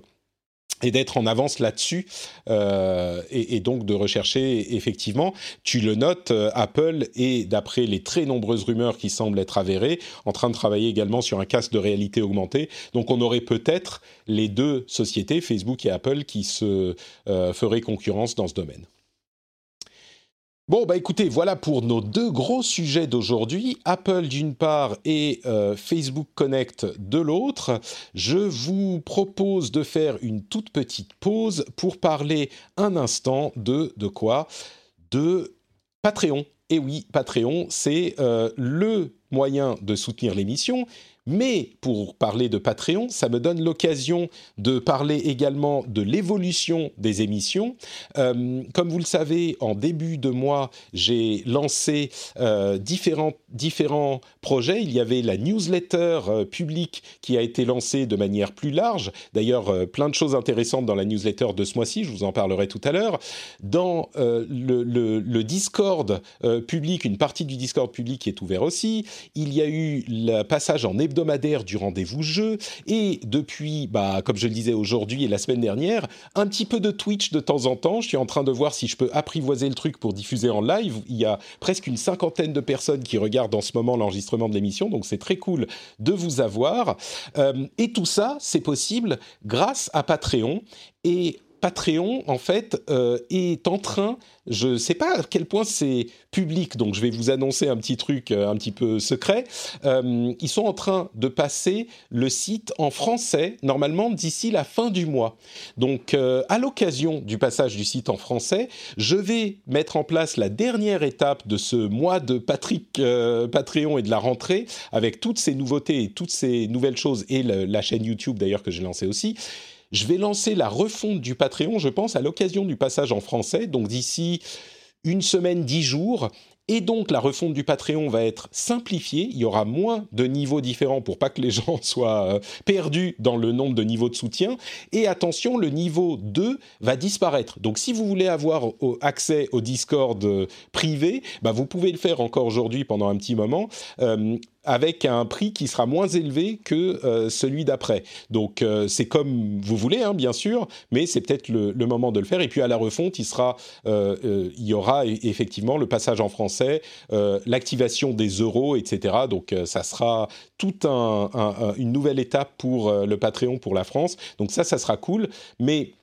et d'être en avance là-dessus euh, et, donc de rechercher effectivement, tu le notes, euh, Apple est d'après les très nombreuses rumeurs qui semblent être avérées, en train de travailler également sur un casque de réalité augmentée. Donc on aurait peut-être les deux sociétés, Facebook et Apple, qui se euh, feraient concurrence dans ce domaine. Bon, bah écoutez, voilà pour nos deux gros sujets d'aujourd'hui, Apple d'une part et euh, Facebook Connect de l'autre. Je vous propose de faire une toute petite pause pour parler un instant de, de quoi? De Patreon. Et oui, Patreon, c'est euh, le moyen de soutenir l'émission, mais pour parler de Patreon, ça me donne l'occasion de parler également de l'évolution des émissions. Euh, comme vous le savez, en début de mois, j'ai lancé euh, différents, différents projets. Il y avait la newsletter euh, publique qui a été lancée de manière plus large. D'ailleurs, plein de choses intéressantes dans la newsletter de ce mois-ci, je vous en parlerai tout à l'heure. Dans le, Discord public, une partie du Discord public est ouvert aussi. Il y a eu le passage en hebdomadaire du rendez-vous jeu et depuis, bah, comme je le disais aujourd'hui et la semaine dernière, un petit peu de Twitch de temps en temps. Je suis en train de voir si je peux apprivoiser le truc pour diffuser en live. Il y a presque une cinquantaine de personnes qui regardent en ce moment l'enregistrement de l'émission, donc c'est très cool de vous avoir. Euh, et tout ça, c'est possible grâce à Patreon. Et Patreon, en fait, euh, est en train, je ne sais pas à quel point c'est public, donc je vais vous annoncer un petit truc euh, un petit peu secret. Euh, ils sont en train de passer le site en français, normalement d'ici la fin du mois. Donc, à l'occasion du passage du site en français, je vais mettre en place la dernière étape de ce mois de Patrick Patreon et de la rentrée, avec toutes ces nouveautés et toutes ces nouvelles choses, et la chaîne YouTube d'ailleurs que j'ai lancée aussi. Je vais lancer la refonte du Patreon, je pense, à l'occasion du passage en français, donc d'ici une semaine, dix jours. Et donc la refonte du Patreon va être simplifiée, il y aura moins de niveaux différents pour pas que les gens soient euh, perdus dans le nombre de niveaux de soutien. Et attention, le niveau 2 va disparaître. Donc si vous voulez avoir accès au Discord euh, privé, bah, vous pouvez le faire encore aujourd'hui pendant un petit moment. Euh, avec un prix qui sera moins élevé que euh, celui d'après. Donc euh, c'est comme vous voulez, hein, bien sûr, mais c'est peut-être le, moment de le faire. Et puis à la refonte, il euh, y aura e-, effectivement le passage en français, l'activation des euros, etc. Donc ça sera toute une nouvelle étape pour le Patreon pour la France. Donc ça, ça sera cool, mais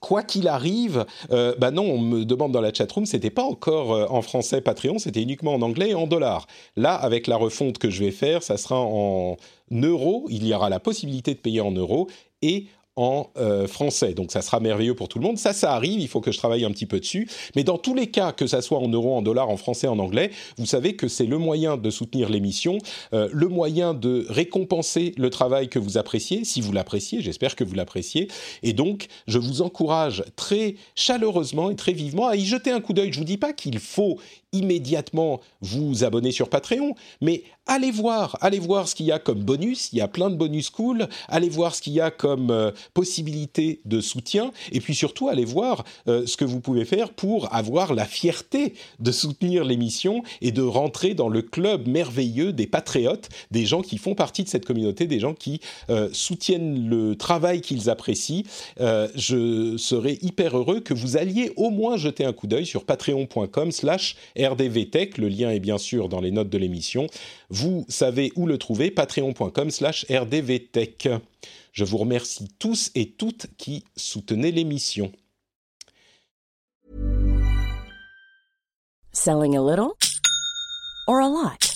quoi qu'il arrive, euh, bah non, on me demande dans la chatroom, c'était pas encore euh, en français Patreon, c'était uniquement en anglais et en dollars. Là, avec la refonte que je vais faire, ça sera en euros. Il y aura la possibilité de payer en euros et en euh, français. Donc ça sera merveilleux pour tout le monde. Ça, ça arrive, il faut que je travaille un petit peu dessus. Mais dans tous les cas, que ça soit en euros, en dollars, en français, en anglais, vous savez que c'est le moyen de soutenir l'émission, euh, le moyen de récompenser le travail que vous appréciez, si vous l'appréciez, j'espère que vous l'appréciez. Et donc, je vous encourage très chaleureusement et très vivement à y jeter un coup d'œil. Je vous dis pas qu'il faut immédiatement vous abonner sur Patreon, mais allez voir, allez voir ce qu'il y a comme bonus. Il y a plein de bonus cool. Allez voir ce qu'il y a comme euh, possibilité de soutien, et puis surtout allez voir euh, ce que vous pouvez faire pour avoir la fierté de soutenir l'émission et de rentrer dans le club merveilleux des patriotes, des gens qui font partie de cette communauté, des gens qui euh, soutiennent le travail qu'ils apprécient. je serais hyper heureux que vous alliez au moins jeter un coup d'œil sur patreon.com/slash rdvtech. Le lien est bien sûr dans les notes de l'émission. Vous savez où le trouver, patreon.com slash rdvtech. Je vous remercie tous et toutes qui soutenez l'émission. Selling a little or a lot?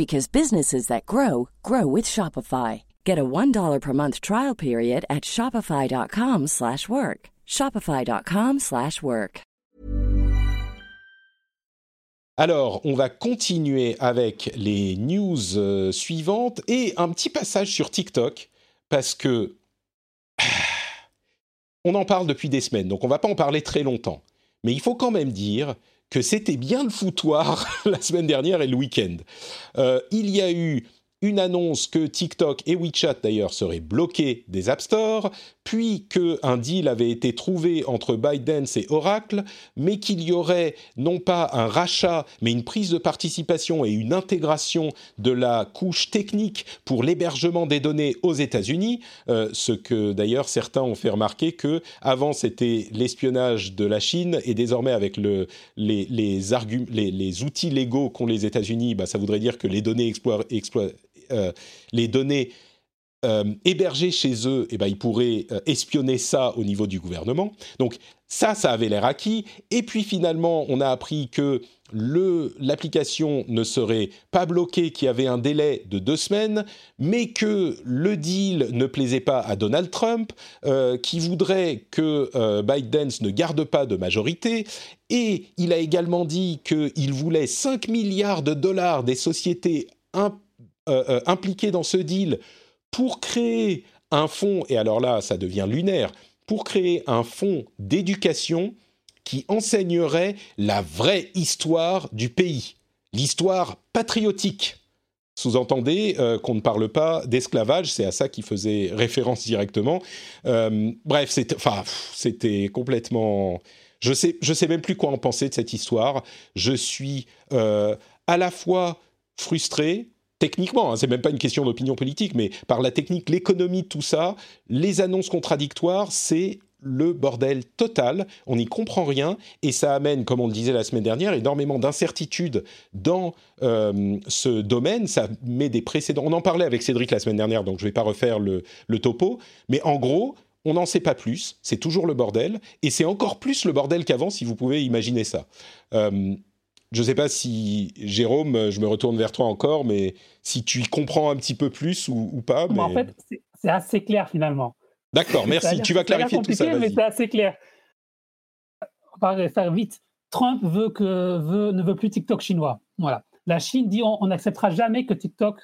because businesses that grow grow with Shopify. Get a $1 per month trial period at shopify.com/work. shopify.com/work. Alors, on va continuer avec les news euh, suivantes et un petit passage sur TikTok parce que on en parle depuis des semaines, donc on va pas en parler très longtemps. Mais il faut quand même dire que c'était bien le foutoir la semaine dernière et le week-end. Euh, il y a eu une annonce que TikTok et WeChat d'ailleurs seraient bloqués des App Store, puis qu'un deal avait été trouvé entre ByteDance et Oracle, mais qu'il y aurait non pas un rachat, mais une prise de participation et une intégration de la couche technique pour l'hébergement des données aux États-Unis, euh, ce que d'ailleurs certains ont fait remarquer que avant c'était l'espionnage de la Chine et désormais avec le, les, les, les, outils légaux qu'ont les États-Unis, bah, ça voudrait dire que les données exploitées euh, les données euh, hébergées chez eux, eh ben, ils pourraient euh, espionner ça au niveau du gouvernement. Donc ça, ça avait l'air acquis. Et puis finalement, on a appris que l'application ne serait pas bloquée, qu'il y avait un délai de deux semaines, mais que le deal ne plaisait pas à Donald Trump, qui voudrait que Biden ne garde pas de majorité. Et il a également dit qu'il voulait 5 milliards de dollars des sociétés euh, euh, impliqués dans ce deal pour créer un fonds, et alors là, ça devient lunaire, pour créer un fonds d'éducation qui enseignerait la vraie histoire du pays, l'histoire patriotique. Sous-entendez euh, qu'on ne parle pas d'esclavage, c'est à ça qu'il faisait référence directement. bref, c'était complètement... Je sais, je sais même plus quoi en penser de cette histoire. Je suis à la fois frustré, techniquement, hein, c'est même pas une question d'opinion politique, mais par la technique, l'économie, tout ça, les annonces contradictoires, c'est le bordel total, on n'y comprend rien et ça amène, comme on le disait la semaine dernière, énormément d'incertitudes dans euh, ce domaine. Ça met des précédents. On en parlait avec Cédric la semaine dernière, donc je ne vais pas refaire le, topo, mais en gros, on n'en sait pas plus, c'est toujours le bordel, et c'est encore plus le bordel qu'avant, si vous pouvez imaginer ça. Euh, je ne sais pas si, Jérôme, je me retourne vers toi encore, mais si tu y comprends un petit peu plus ou, pas. Mais... En fait, c'est assez clair finalement. D'accord, merci. Tu vas clarifier tout ça. Mais c'est assez clair. On va faire vite. Trump veut que, veut, ne veut plus TikTok chinois. Voilà. La Chine dit on n'acceptera jamais que TikTok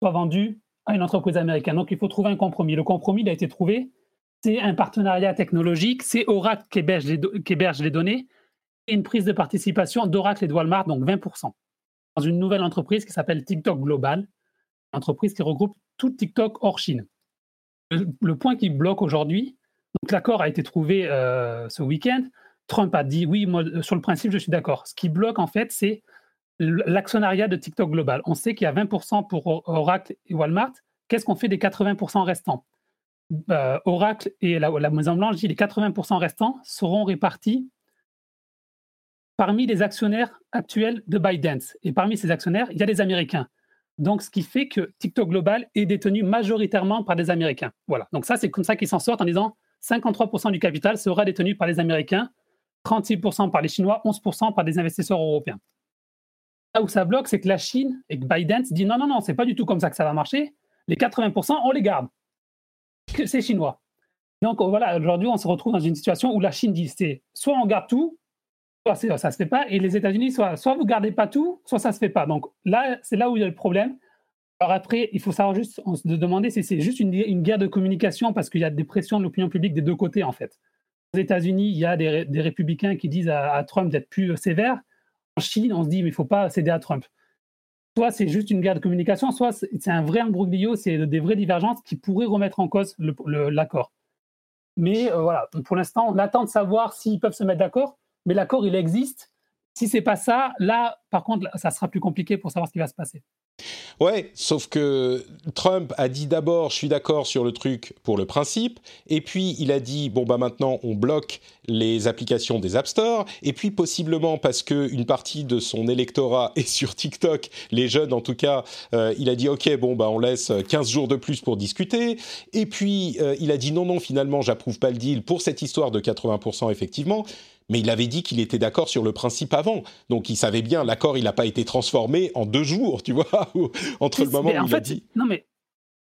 soit vendu à une entreprise américaine. Donc il faut trouver un compromis. Le compromis il a été trouvé. C'est un partenariat technologique. C'est Oracle qui héberge les, qui héberge les données une prise de participation d'Oracle et de Walmart, donc 20%, dans une nouvelle entreprise qui s'appelle TikTok Global, entreprise qui regroupe tout TikTok hors Chine. Le, point qui bloque aujourd'hui, donc l'accord a été trouvé euh, ce week-end. Trump a dit oui, moi, sur le principe, je suis d'accord. Ce qui bloque, en fait, c'est l'actionnariat de TikTok Global. On sait qu'il y a 20% pour Oracle et Walmart. Qu'est-ce qu'on fait des 80% restants? Euh, Oracle et la, la Maison Blanche dit les 80% restants seront répartis parmi les actionnaires actuels de ByteDance. Et parmi ces actionnaires, il y a des Américains. Donc, ce qui fait que TikTok Global est détenu majoritairement par des Américains. Voilà. Donc, ça, c'est comme ça qu'ils s'en sortent en disant 53% du capital sera détenu par les Américains, 36% par les Chinois, 11% par des investisseurs européens. Là où ça bloque, c'est que la Chine et que Biden dit non, non, non, c'est pas du tout comme ça que ça va marcher. Les 80%, on les garde. C'est chinois. Donc voilà, aujourd'hui, on se retrouve dans une situation où la Chine dit c'est soit on garde tout, soit ça se fait pas, et les États-Unis, soit, soit vous gardez pas tout, soit ça se fait pas. Donc là, c'est là où il y a le problème. Alors après, il faut savoir juste se demander si c'est juste une, guerre de communication parce qu'il y a des pressions de l'opinion publique des deux côtés en fait. Aux États-Unis, il y a des, républicains qui disent à, Trump d'être plus sévère. En Chine, on se dit mais il faut pas céder à Trump. Soit c'est juste une guerre de communication, soit c'est un vrai imbroglio, c'est des vraies divergences qui pourraient remettre en cause l'accord. Mais euh, voilà, pour l'instant, on attend de savoir s'ils peuvent se mettre d'accord. Mais l'accord, il existe. Si c'est pas ça, là, par contre, ça sera plus compliqué pour savoir ce qui va se passer. Ouais, sauf que Trump a dit d'abord, je suis d'accord sur le truc pour le principe, et puis il a dit, bon bah maintenant on bloque les applications des App Store, et puis possiblement parce que une partie de son électorat est sur TikTok, les jeunes en tout cas, euh, il a dit ok bon bah on laisse 15 jours de plus pour discuter, et puis euh, il a dit non non finalement j'approuve pas le deal pour cette histoire de 80% effectivement, mais il avait dit qu'il était d'accord sur le principe avant. Donc il savait bien, l'accord, il n'a pas été transformé en deux jours, tu vois, entre le moment où il fait, a dit. Non, mais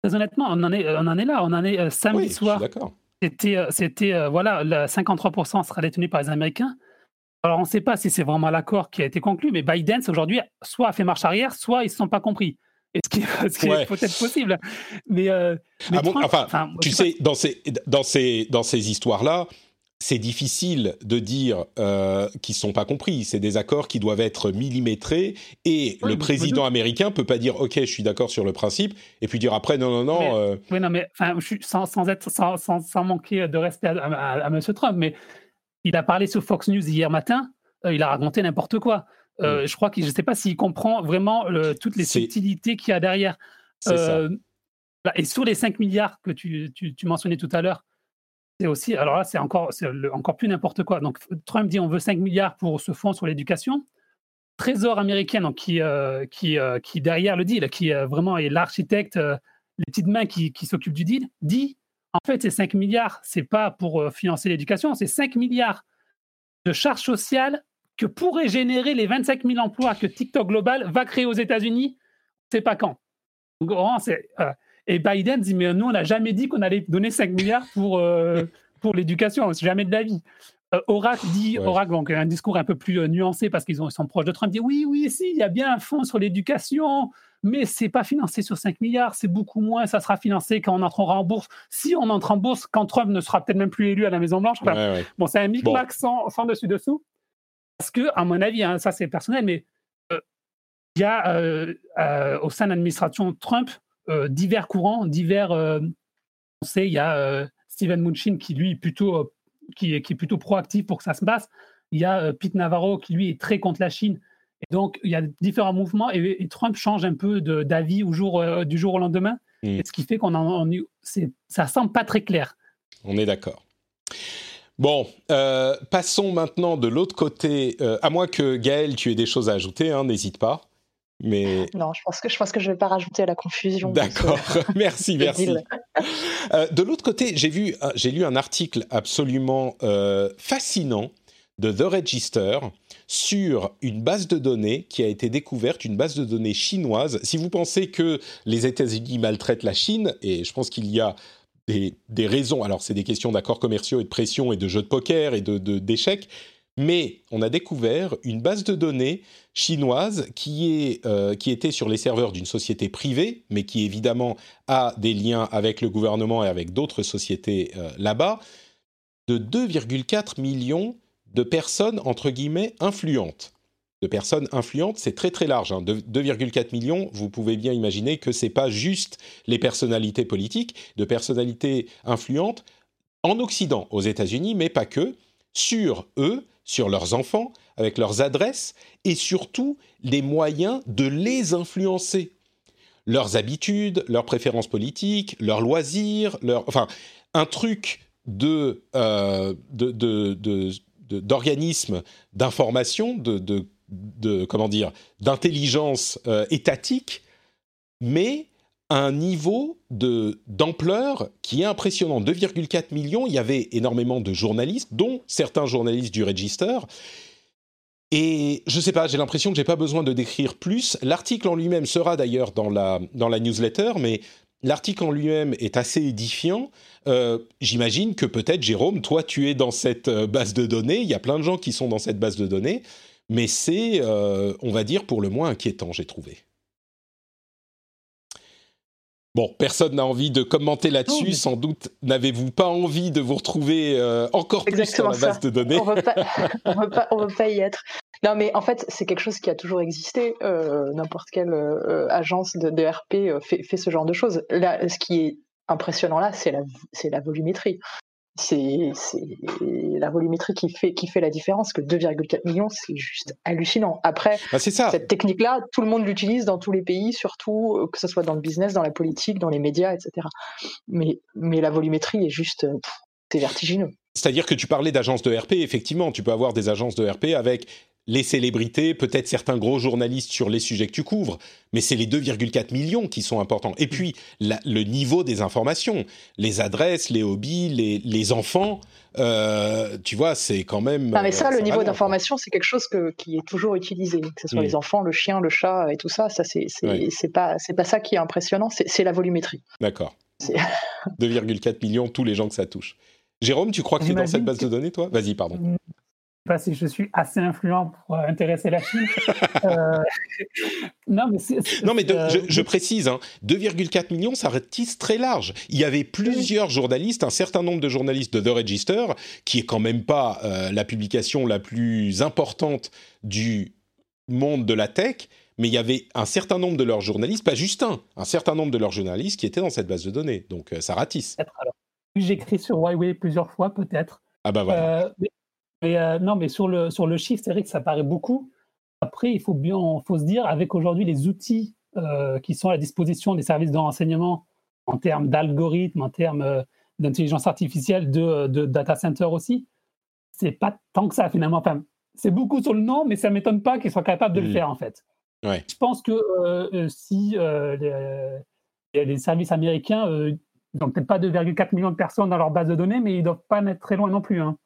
très honnêtement, on en est, on en est là, on en est euh, samedi oui, soir. D'accord. C'était, euh, c'était euh, voilà, le 53% sera détenu par les Américains. Alors on ne sait pas si c'est vraiment l'accord qui a été conclu, mais Biden aujourd'hui soit a fait marche arrière, soit ils ne se sont pas compris. Et ce qui, ce qui Ouais. est peut-être possible. Mais, euh, mais Ah bon, Trump- enfin, tu sais, dans ces, dans ces, dans ces histoires-là, c'est difficile de dire euh, qu'ils ne sont pas compris. C'est des accords qui doivent être millimétrés et Oui, le président américain peut pas dire OK, je suis d'accord sur le principe et puis dire après non non non. Mais- euh, Oui, non, mais enfin, je suis sans, sans être, sans, sans, sans manquer de respect à, à, à M. Trump, mais il a parlé sur Fox News hier matin, euh, il a raconté n'importe quoi. Je crois que je ne sais pas s'il comprend vraiment toutes les subtilités qu'il y a derrière. là, Et sur les 5 milliards que tu, tu, tu mentionnais tout à l'heure, c'est aussi, alors là, c'est encore, encore plus n'importe quoi. Donc, Trump dit on veut 5 milliards pour ce fonds sur l'éducation. Trésor américain, euh, euh, qui derrière le deal, qui euh, vraiment est l'architecte, les petites mains qui, s'occupent du deal, dit en fait, ces 5 milliards, c'est pas pour financer l'éducation, c'est 5 milliards de charges sociales que pourraient générer les 25 000 emplois que TikTok Global va créer aux États-Unis, c'est pas quand. Donc, c'est, et Biden dit, mais nous, on n'a jamais dit qu'on allait donner 5 milliards pour, euh, pour l'éducation, jamais de la vie. Euh, Oracle dit, Ouais. Oracle, donc un discours un peu plus euh, nuancé parce qu'ils ont- ils sont proches de Trump, dit oui, oui, si, il y a bien un fonds sur l'éducation, mais c'est pas financé sur 5 milliards, c'est beaucoup moins, ça sera financé quand on entrera en bourse. Si on entre en bourse, quand Trump ne sera peut-être même plus élu à la Maison-Blanche, enfin, Ouais, ouais. Bon, c'est un micmac sans, sans dessus-dessous. Parce que, à mon avis, hein, ça c'est personnel, mais euh, il y a euh, au sein de l'administration Trump divers courants, divers. euh, on sait, il y a euh, Steven Mnuchin qui, lui, est plutôt, euh, qui, est, qui est plutôt proactif pour que ça se passe. Il y a euh, Pete Navarro qui, lui, est très contre la Chine. Et donc, il y a différents mouvements et, et Trump change un peu d'avis jour, euh, du jour au lendemain. Mm. Et ce qui fait qu'on en, on ça semble pas très clair. On est d'accord. Bon, euh, passons maintenant de l'autre côté. euh, à moins que Gaël, tu aies des choses à ajouter, hein, n'hésite pas. Mais Non, je pense que je pense que je vais pas rajouter à la confusion. ce- D'accord, merci, merci. Euh, de l'autre côté, j'ai vu, euh, j'ai lu un article absolument euh, fascinant de The Register sur une base de données qui a été découverte, une base de données chinoise. Si vous pensez que les États-Unis maltraitent la Chine, et je pense qu'il y a des, des raisons, alors c'est des questions d'accords commerciaux et de pression et de jeux de poker et de- d'échecs, mais on a découvert une base de données chinoise qui, est, euh, qui était sur les serveurs d'une société privée, mais qui évidemment a des liens avec le gouvernement et avec d'autres sociétés euh, là-bas, de 2,4 millions de personnes, entre guillemets, influentes. De personnes influentes, c'est très très large. hein. De- 2,4 millions, vous pouvez bien imaginer que c'est pas juste les personnalités politiques, de personnalités influentes en Occident, aux États-Unis, mais pas que, sur eux, sur leurs enfants, avec leurs adresses et surtout les moyens de les influencer. leurs habitudes, leurs préférences politiques, leurs loisirs, leur, enfin, un truc de, euh, d'organismes d'information, de, de, comment dire, d'intelligence euh, étatique, mais un niveau d'ampleur qui est impressionnant. 2,4 millions. Il y avait énormément de journalistes, dont certains journalistes du Register. Et je sais pas, j'ai l'impression que j'ai pas besoin de décrire plus. L'article en lui-même sera d'ailleurs dans la dans la newsletter, mais l'article en lui-même est assez édifiant. Euh, j'imagine que peut-être Jérôme, toi, tu es dans cette euh, base de données. Il y a plein de gens qui sont dans cette base de données, mais c'est, euh, on va dire, pour le moins inquiétant, j'ai trouvé. Bon, personne n'a envie de commenter là-dessus. Sans doute n'avez-vous pas envie de vous retrouver euh, encore plus dans la base de données. On ne veut, pas y être. Non, mais en fait, c'est quelque chose qui a toujours existé. Euh, n'importe quelle euh, agence de, RP fait, fait, ce genre de choses. Là, ce qui est impressionnant là, c'est la, la volumétrie c'est la volumétrie qui fait, qui fait la différence, que 2,4 millions, c'est juste hallucinant. Après, bah, cette technique-là, tout le monde l'utilise dans tous les pays, surtout euh, que ce soit dans le business, dans la politique, dans les médias, etc. Mais, mais la volumétrie est juste, c'est vertigineux. C'est-à-dire que tu parlais d'agences de RP, effectivement, tu peux avoir des agences de RP avec les célébrités, peut-être certains gros journalistes sur les sujets que tu couvres, mais c'est les 2,4 millions qui sont importants. Et puis, le niveau des informations, les adresses, les hobbies, les, enfants, euh, tu vois, c'est quand même... Non, mais ça, le niveau d'information, c'est quelque chose qui est toujours utilisé, que ce soit les enfants, le chien, le chat et tout ça, ça c'est pas, pas ça qui est impressionnant, c'est la volumétrie. D'accord. 2,4 millions, tous les gens que ça touche. Jérôme, tu crois que tu es dans cette base de données, toi? Vas-y, pardon pas si je suis assez influent pour euh, intéresser la Chine. Euh, non, mais, non, mais euh, je, précise, 2,4 hein, millions, ça ratisse très large. Il y avait plusieurs journalistes, un certain nombre de journalistes de The Register, qui est quand même pas la publication la plus importante du monde de la tech, mais il y avait un certain nombre de leurs journalistes, pas juste un, un certain nombre de leurs journalistes qui étaient dans cette base de données. Donc ça ratisse. J'écris sur Huawei plusieurs fois, peut-être. Ah bah voilà. Mais euh, non, mais sur le, sur le chiffre, c'est vrai que ça paraît beaucoup. Après, il faut bien faut se dire, avec aujourd'hui les outils euh, qui sont à la disposition des services de renseignement en termes d'algorithmes, en termes euh, d'intelligence artificielle, de, de, data center aussi, c'est pas tant que ça finalement. Enfin, c'est beaucoup sur le nom, mais ça m'étonne pas qu'ils soient capables de le mmh. faire en fait. Ouais. Je pense que si les, les, services américains n'ont peut-être pas 2,4 millions de personnes dans leur base de données, mais ils doivent pas être très loin non plus. Hein.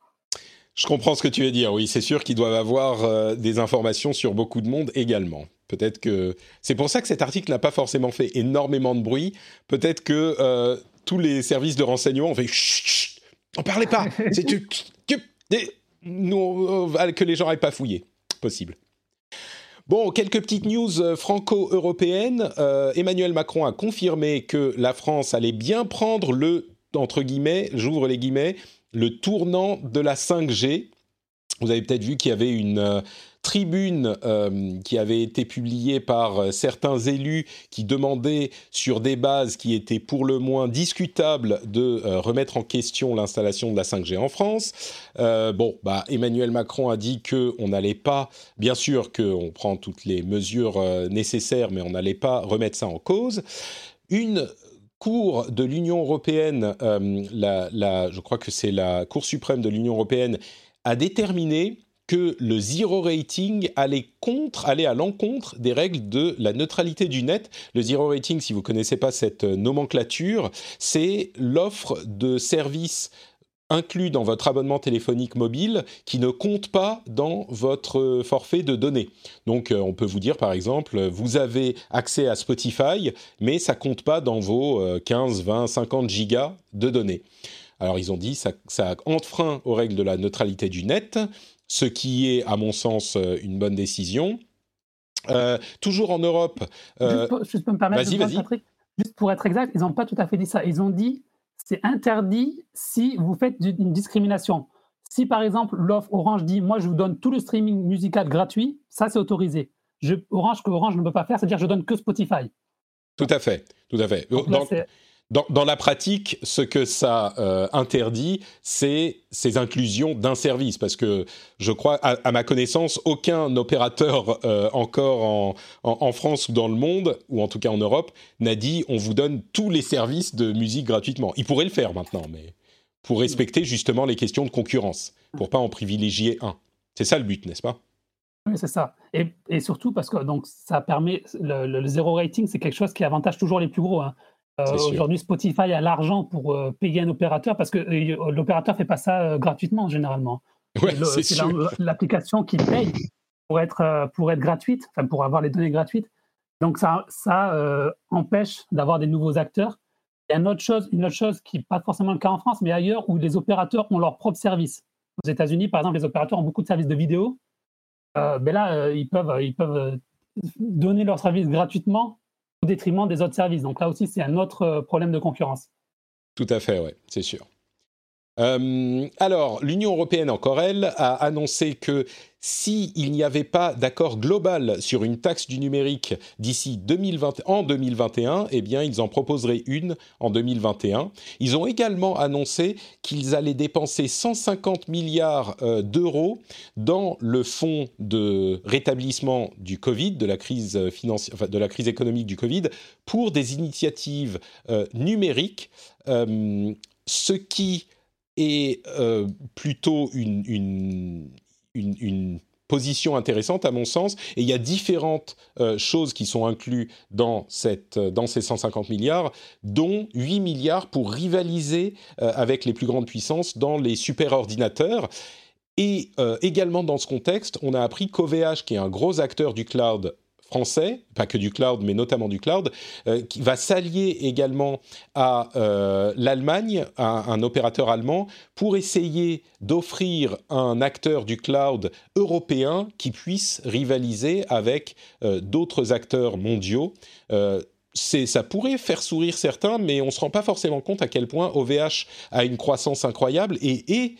Je comprends ce que tu veux dire. Oui, c'est sûr qu'ils doivent avoir euh, des informations sur beaucoup de monde également. Peut-être que c'est pour ça que cet article n'a pas forcément fait énormément de bruit. Peut-être que euh, tous les services de renseignement ont fait chut, chut n'en parlez pas. c'est que, euh, que les gens n'aillent pas fouiller. Possible. Bon, quelques petites news franco-européennes. Emmanuel Macron a confirmé que la France allait bien prendre le entre guillemets, j'ouvre les guillemets, le tournant de la 5G. Vous avez peut-être vu qu'il y avait une euh, tribune euh, qui avait été publiée par euh, certains élus qui demandaient sur des bases qui étaient pour le moins discutables de remettre en question l'installation de la 5G en France. bon, bah, Emmanuel Macron a dit que on n'allait pas, bien sûr qu'on prend toutes les mesures nécessaires, mais on n'allait pas remettre ça en cause. Une Cour de l'Union européenne, euh, la, je crois que c'est la Cour suprême de l'Union européenne, a déterminé que le zero rating allait, contre, allait à l'encontre des règles de la neutralité du net. Le zero rating, si vous ne connaissez pas cette nomenclature, c'est l'offre de services inclus dans votre abonnement téléphonique mobile qui ne compte pas dans votre forfait de données. Donc euh, on peut vous dire par exemple, vous avez accès à Spotify, mais ça compte pas dans vos 15, 20, 50 gigas de données. Alors ils ont dit ça, ça enfreint aux règles de la neutralité du net, ce qui est à mon sens euh, une bonne décision. Euh, toujours en Europe. juste, peux me permettre vas-y, vas-y. Juste pour être exact, ils n'ont pas tout à fait dit ça. Ils ont dit c'est interdit si vous faites une discrimination. Si par exemple l'offre Orange dit moi je vous donne tout le streaming musical gratuit, ça c'est autorisé. Orange que Orange ne peut pas faire, c'est-à-dire je donne que Spotify. Tout à fait, tout à fait. Dans, la pratique, ce que ça euh, interdit, c'est ces inclusions d'un service, parce que je crois, à, ma connaissance, aucun opérateur euh, encore en, France ou dans le monde, ou en tout cas en Europe, n'a dit on vous donne tous les services de musique gratuitement. Il pourrait le faire maintenant, mais pour respecter justement les questions de concurrence, pour pas en privilégier un. C'est ça le but, n'est-ce pas? Oui, c'est ça. Et, surtout parce que donc, ça permet, le, le zéro rating, c'est quelque chose qui avantage toujours les plus gros. Hein. Euh, aujourd'hui, Spotify a l'argent pour euh, payer un opérateur parce que euh, l'opérateur fait pas ça gratuitement généralement. c'est l'application qui paye pour être, pour être gratuite, enfin pour avoir les données gratuites. Donc ça, ça empêche d'avoir des nouveaux acteurs. Il y a une autre chose, une autre chose qui n'est pas forcément le cas en France, mais ailleurs où les opérateurs ont leur propre service. Aux États-Unis, par exemple, les opérateurs ont beaucoup de services de vidéo. mais là, ils peuvent, ils peuvent donner leur service gratuitement au détriment des autres services. Donc là aussi, c'est un autre euh, problème de concurrence. Tout à fait, oui, c'est sûr. Euh, alors, l'Union européenne, encore elle, a annoncé que s'il n'y avait pas d'accord global sur une taxe du numérique d'ici 2020, en 2021, eh bien, ils en proposeraient une en 2021. Ils ont également annoncé qu'ils allaient dépenser 150 milliards euh, d'euros dans le fonds de rétablissement du Covid, de la crise crise économique du Covid, pour des initiatives euh, numériques, euh, ce qui est plutôt une une, position intéressante à mon sens. Et il y a différentes euh, choses qui sont incluses dans, cette, euh, dans ces 150 milliards, dont 8 milliards pour rivaliser euh, avec les plus grandes puissances dans les superordinateurs. Et également dans ce contexte, on a appris qu'OVH, qui est un gros acteur du cloud français, pas que du cloud, mais notamment du cloud, euh, qui va s'allier également à euh, l'Allemagne, à un opérateur allemand, pour essayer d'offrir un acteur du cloud européen qui puisse rivaliser avec euh, d'autres acteurs mondiaux. Ça pourrait faire sourire certains, mais on ne se rend pas forcément compte à quel point OVH a une croissance incroyable et est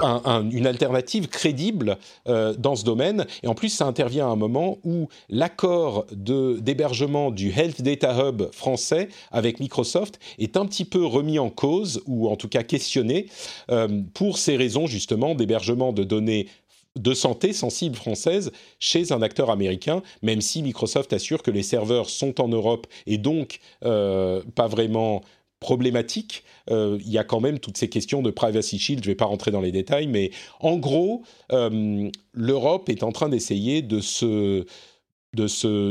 une alternative crédible euh, dans ce domaine. Et en plus, ça intervient à un moment où l'accord d'hébergement du Health Data Hub français avec Microsoft est un petit peu remis en cause, ou en tout cas questionné, euh, pour ces raisons justement d'hébergement de données de santé sensibles françaises chez un acteur américain, même si Microsoft assure que les serveurs sont en Europe et donc euh, pas vraiment problématique. Euh, il y a quand même toutes ces questions de privacy shield. Je ne vais pas rentrer dans les détails, mais en gros, euh, l'Europe est en train d'essayer de se,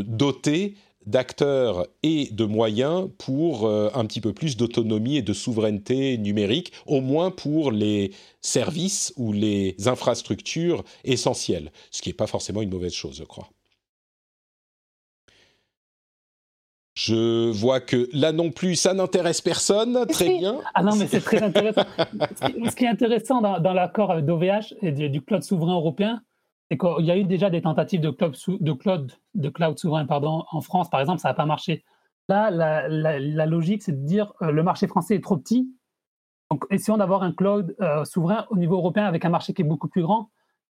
doter d'acteurs et de moyens pour euh, un petit peu plus d'autonomie et de souveraineté numérique, au moins pour les services ou les infrastructures essentielles, ce qui n'est pas forcément une mauvaise chose, je crois. Je vois que là non plus, ça n'intéresse personne. Très bien. Ah non, mais c'est très intéressant. Ce qui est intéressant dans, l'accord d'OVH et du, cloud souverain européen, c'est qu'il y a eu déjà des tentatives de cloud, de cloud, de cloud souverain pardon, en France, par exemple, ça n'a pas marché. Là, la, logique, c'est de dire euh, le marché français est trop petit. Donc, essayons d'avoir un cloud euh, souverain au niveau européen avec un marché qui est beaucoup plus grand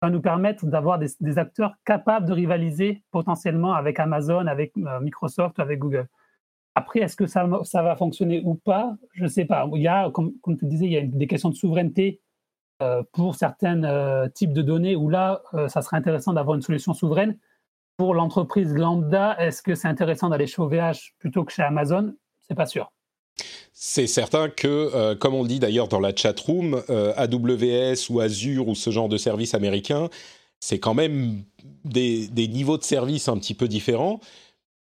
va nous permettre d'avoir des, acteurs capables de rivaliser potentiellement avec Amazon, avec euh, Microsoft, avec Google. Après, est-ce que ça, va fonctionner ou pas? Je ne sais pas. Il y a, comme, comme tu disais, il y a des questions de souveraineté euh, pour certains euh, types de données où là, ça serait intéressant d'avoir une solution souveraine. Pour l'entreprise lambda, est-ce que c'est intéressant d'aller chez OVH plutôt que chez Amazon? C'est pas sûr. C'est certain que, euh, comme on le dit d'ailleurs dans la chat room, euh, AWS ou Azure ou ce genre de services américains, c'est quand même des, niveaux de service un petit peu différents.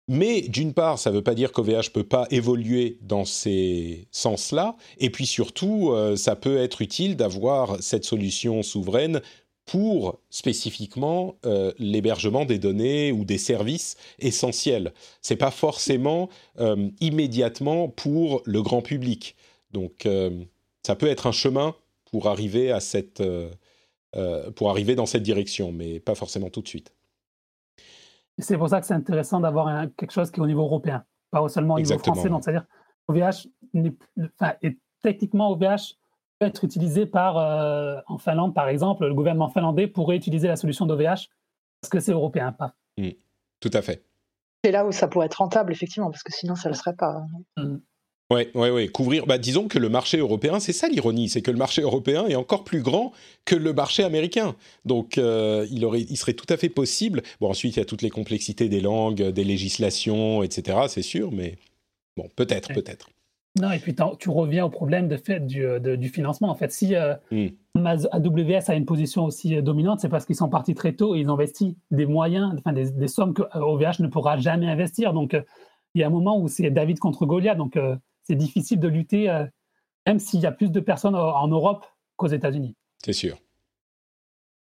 Mais d'une part, ça ne veut pas dire qu'OVH ne peut pas évoluer dans ces sens-là. Et puis surtout, euh, ça peut être utile d'avoir cette solution souveraine pour spécifiquement euh, l'hébergement des données ou des services essentiels. C'est pas forcément euh, immédiatement pour le grand public. Donc euh, ça peut être un chemin pour arriver à cette pour arriver dans cette direction, mais pas forcément tout de suite. C'est pour ça que c'est intéressant d'avoir quelque chose qui est au niveau européen, pas seulement au niveau français. c'est-à-dire OVH est, techniquement OVH être utilisé par, euh, en Finlande, par exemple, le gouvernement finlandais pourrait utiliser la solution d'OVH parce que c'est européen, pas. Mm. tout à fait. C'est là où ça pourrait être rentable, effectivement, parce que sinon, ça ne le serait pas. Mm. Oui, ouais, ouais. Couvrir. Bah, disons que le marché européen, c'est ça l'ironie, c'est que le marché européen est encore plus grand que le marché américain. Donc, euh, il, aurait, il serait tout à fait possible. Bon, ensuite, il y a toutes les complexités des langues, des législations, etc. C'est sûr, mais bon, peut-être, peut-être. Non, et puis tu reviens au problème de fait du, euh, du financement. En fait, si euh, hmm. AWS a une position aussi euh, dominante, c'est parce qu'ils sont partis très tôt et ils investissent des moyens, enfin des, des sommes que OVH ne pourra jamais investir. Donc, il y a un moment où c'est David contre Goliath. Donc, c'est difficile de lutter, même s'il y a plus de personnes en Europe qu'aux États-Unis. C'est sûr.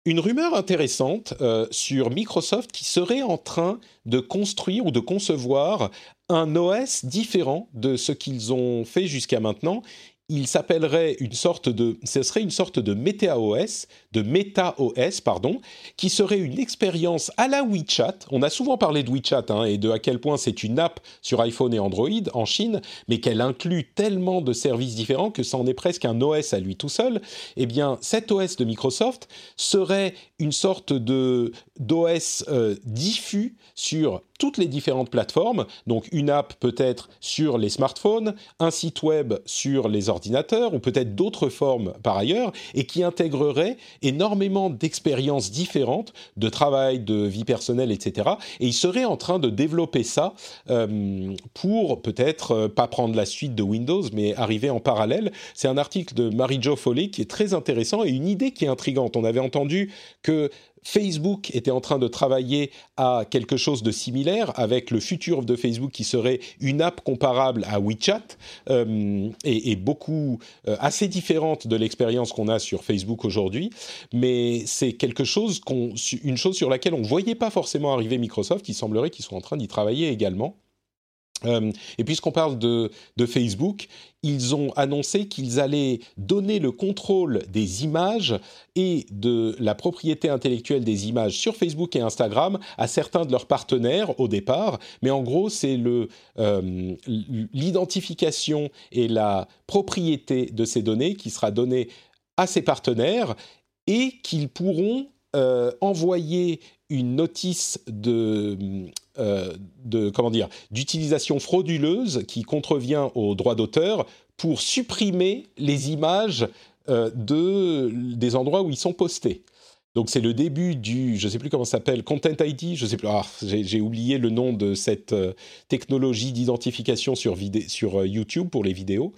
Une rumeur intéressante euh, sur Microsoft qui serait en train de construire ou de concevoir un OS différent de ce qu'ils ont fait jusqu'à maintenant il s'appellerait une sorte de, ce serait une sorte de MetaOS, de MetaOS, pardon, qui serait une expérience à la WeChat. On a souvent parlé de WeChat hein, et de à quel point c'est une app sur iPhone et Android en Chine, mais qu'elle inclut tellement de services différents que ça en est presque un OS à lui tout seul. Eh bien, cet OS de Microsoft serait une sorte de d'OS euh, diffus sur toutes les différentes plateformes. Donc une app peut-être sur les smartphones, un site web sur les ordinateurs ou peut-être d'autres formes par ailleurs et qui intégrerait énormément d'expériences différentes de travail, de vie personnelle, etc. Et il serait en train de développer ça euh, pour peut-être euh, pas prendre la suite de Windows mais arriver en parallèle. C'est un article de Marie-Jo Foley qui est très intéressant et une idée qui est intrigante. On avait entendu que Facebook était en train de travailler à quelque chose de similaire avec le futur de Facebook qui serait une app comparable à WeChat euh, et, beaucoup euh, assez différente de l'expérience qu'on a sur Facebook aujourd'hui. Mais c'est quelque chose qu'on, une chose sur laquelle on voyait pas forcément arriver Microsoft. Il semblerait qu'ils soient en train d'y travailler également. Euh, et puisqu'on parle de, Facebook, ils ont annoncé qu'ils allaient donner le contrôle des images et de la propriété intellectuelle des images sur Facebook et Instagram à certains de leurs partenaires au départ. Mais en gros, c'est euh, l'identification et la propriété de ces données qui sera donnée à ces partenaires et qu'ils pourront euh, envoyer une notice de, de comment dire d'utilisation frauduleuse qui contrevient aux droits d'auteur pour supprimer les images euh, de des endroits où ils sont postés. Donc c'est le début du, je sais plus comment s'appelle, Content ID, je sais plus, ah, j'ai oublié le nom de cette euh, technologie d'identification sur, sur YouTube pour les vidéos.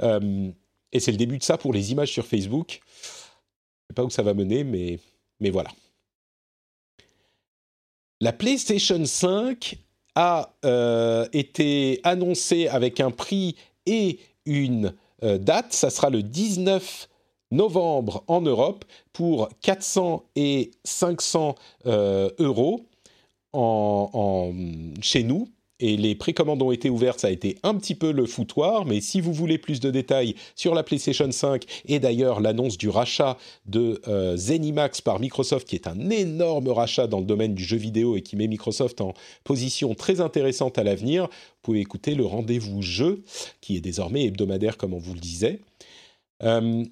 et c'est le début de ça pour les images sur Facebook. Je ne sais pas où ça va mener, mais, mais voilà. La PlayStation 5 a euh, été annoncée avec un prix et une euh, date. Ça sera le 19 novembre en Europe pour 400 et 500 euh, euros chez nous et les précommandes ont été ouvertes, ça a été un petit peu le foutoir, mais si vous voulez plus de détails sur la PlayStation 5 et d'ailleurs l'annonce du rachat de euh, Zenimax par Microsoft, qui est un énorme rachat dans le domaine du jeu vidéo et qui met Microsoft en position très intéressante à l'avenir, vous pouvez écouter le rendez-vous jeu, qui est désormais hebdomadaire comme on vous le disait. Euh,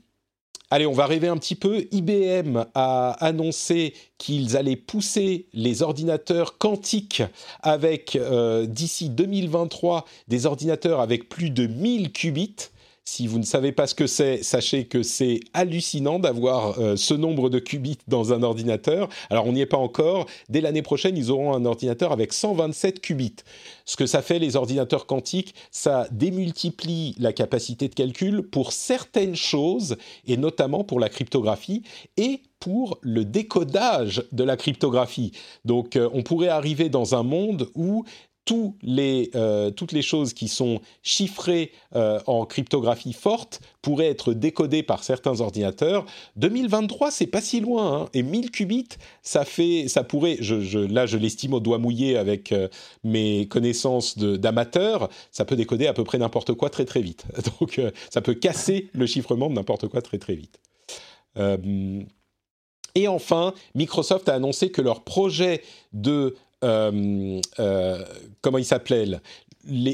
Allez, on va rêver un petit peu. IBM a annoncé qu'ils allaient pousser les ordinateurs quantiques avec, euh, d'ici 2023, des ordinateurs avec plus de 1000 qubits. Si vous ne savez pas ce que c'est, sachez que c'est hallucinant d'avoir euh, ce nombre de qubits dans un ordinateur. Alors on n'y est pas encore. Dès l'année prochaine, ils auront un ordinateur avec 127 qubits. Ce que ça fait, les ordinateurs quantiques, ça démultiplie la capacité de calcul pour certaines choses, et notamment pour la cryptographie, et pour le décodage de la cryptographie. Donc euh, on pourrait arriver dans un monde où euh, toutes les choses qui sont chiffrées euh, en cryptographie forte pourraient être décodées par certains ordinateurs. 2023, c'est pas si loin, hein. et 1000 qubits, ça fait, ça pourrait, là je l'estime au doigt mouillé avec euh, mes connaissances d'amateur, ça peut décoder à peu près n'importe quoi très très vite. Donc ça peut casser le chiffrement de n'importe quoi très très vite. et enfin, Microsoft a annoncé que leur projet de euh, euh, comment il s'appelait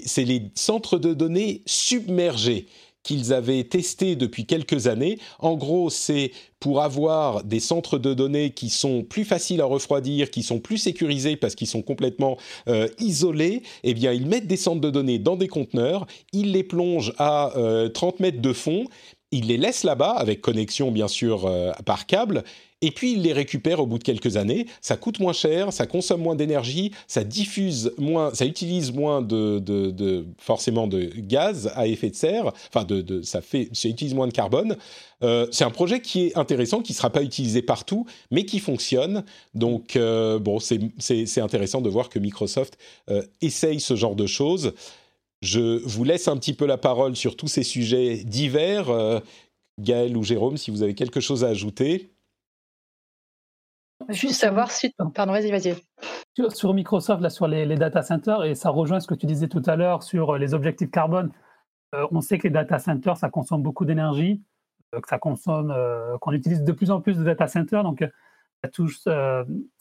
C'est les centres de données submergés qu'ils avaient testé depuis quelques années. En gros, c'est pour avoir des centres de données qui sont plus faciles à refroidir, qui sont plus sécurisés parce qu'ils sont complètement euh, isolés, eh bien, ils mettent des centres de données dans des conteneurs, ils les plongent à 30 mètres de fond, ils les laissent là-bas, avec connexion bien sûr par câble, et puis il les récupère au bout de quelques années. Ça coûte moins cher, ça consomme moins d'énergie, ça diffuse moins, ça utilise moins de, forcément de gaz à effet de serre. Enfin, ça fait, ça utilise moins de carbone. Euh, c'est un projet qui est intéressant, qui ne sera pas utilisé partout, mais qui fonctionne. Donc, euh, bon, c'est intéressant de voir que Microsoft euh, essaye ce genre de choses. Je vous laisse un petit peu la parole sur tous ces sujets divers. Gaël ou Jérôme, si vous avez quelque chose à ajouter. Juste savoir si. Pardon, vas-y, vas-y. Sur, Microsoft, là, sur les, data centers, et ça rejoint ce que tu disais tout à l'heure sur euh, les objectifs carbone. Euh, on sait que les data centers, ça consomme beaucoup d'énergie, euh, que ça consomme, qu'on utilise de plus en plus de data centers. Donc, il y, a tout,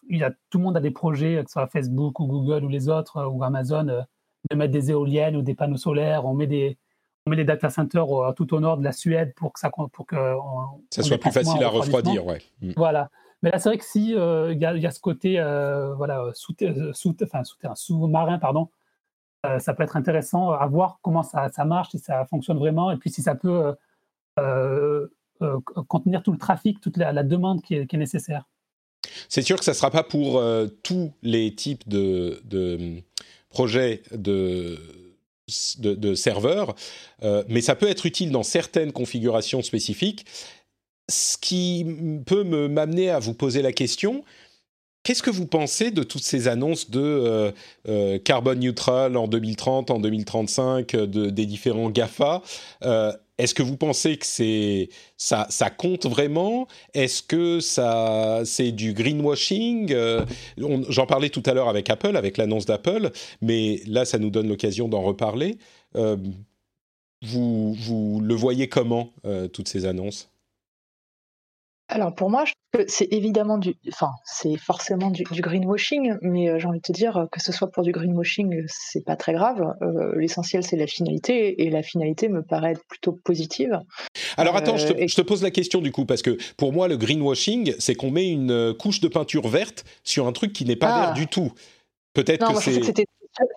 il y a, tout le monde a des projets, que ce soit Facebook ou Google ou les autres, ou Amazon, de mettre des éoliennes ou des panneaux solaires. On met des, on met des data centers tout au nord de la Suède pour que ça, pour que ça soit plus facile à refroidir. Ouais. Mm. Voilà. Mais là, c'est vrai que si euh, il y, a ce côté euh, voilà, sous, sous, enfin, sous-marin, pardon, euh, ça peut être intéressant à voir comment ça, marche, si ça fonctionne vraiment, et puis si ça peut contenir tout le trafic, toute la, demande qui est, nécessaire. C'est sûr que ça ne sera pas pour tous les types de, de projets de serveurs, mais ça peut être utile dans certaines configurations spécifiques ce qui peut me m'amener à vous poser la question. Qu'est-ce que vous pensez de toutes ces annonces de euh, euh, carbone neutral en 2030, en 2035, euh, de, des différents GAFA? Est-ce que vous pensez que c'est ça, ça compte vraiment? Est-ce que ça c'est du greenwashing? J'en parlais tout à l'heure avec Apple, avec l'annonce d'Apple, mais là ça nous donne l'occasion d'en reparler. vous, vous le voyez comment toutes ces annonces? Alors pour moi, c'est évidemment du, enfin c'est forcément du, greenwashing, mais euh, j'ai envie de te dire que ce soit pour du greenwashing, c'est pas très grave. Euh, l'essentiel c'est la finalité, et la finalité me paraît plutôt positive. Alors attends, je, te, euh, je, te, pose la question du coup, parce que pour moi le greenwashing, c'est qu'on met une couche de peinture verte sur un truc qui n'est pas vert ah. du tout. Peut-être que c'est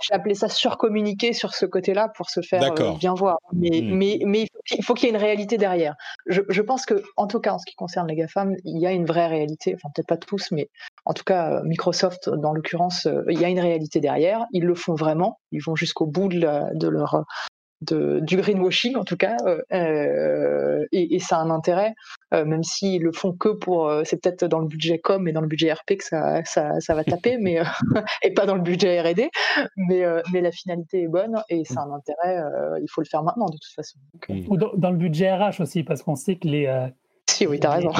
j'ai appelé ça surcommuniquer sur ce côté-là pour se faire euh, bien voir. Mais, hmm. mais, mais il faut qu'il y ait une réalité derrière. Je, je, pense que, en tout cas, en ce qui concerne les GAFAM, il y a une vraie réalité. Enfin, peut-être pas tous, mais en tout cas, euh, Microsoft, dans l'occurrence, euh, il y a une réalité derrière. Ils le font vraiment. Ils vont jusqu'au bout de, de leur de, du greenwashing en tout cas, euh, euh, et, et, ça a un intérêt, euh, même s'ils le font que pour, c'est peut-être dans le budget com et dans le budget RP que ça, ça, ça va taper, mais et pas dans le budget R&D, mais, mais la finalité est bonne et c'est un intérêt, il faut le faire maintenant de toute façon. Ou dans, le budget RH aussi, parce qu'on sait que les si, oui, as raison.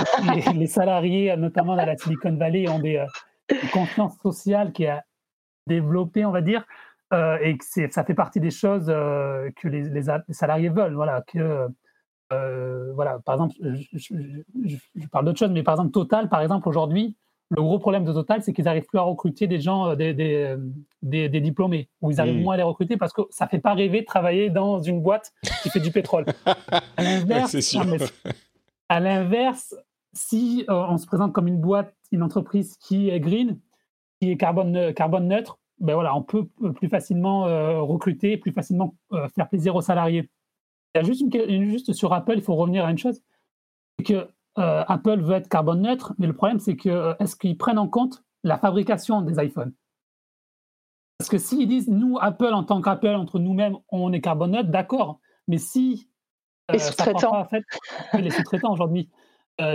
Les, salariés, notamment dans la Silicon Valley, ont des, une confiance sociale qui a développé, on va dire, euh, et que ça fait partie des choses euh, que les, les, salariés veulent. Voilà, que, euh, voilà, par exemple, je, parle d'autre chose, mais par exemple, Total, par exemple, aujourd'hui, le gros problème de Total, c'est qu'ils n'arrivent plus à recruter des gens, des, des, des, diplômés, ou ils arrivent mmh. moins à les recruter parce que ça ne fait pas rêver de travailler dans une boîte qui fait du pétrole. À l'inverse, à l'inverse, si on se présente comme une boîte, une entreprise qui est green, qui est carbone, carbone neutre, ben voilà, on peut plus facilement euh, recruter, plus facilement euh, faire plaisir aux salariés. Il y a juste, une, juste sur Apple, il faut revenir à une chose, c'est que euh, Apple veut être carbone neutre, mais le problème c'est que est-ce qu'ils prennent en compte la fabrication des iPhones? Parce que s'ils disent nous Apple en tant qu'Apple entre nous-mêmes on est carbone neutre, d'accord, mais si les sous-traitants, en fait, les sous-traitants aujourd'hui,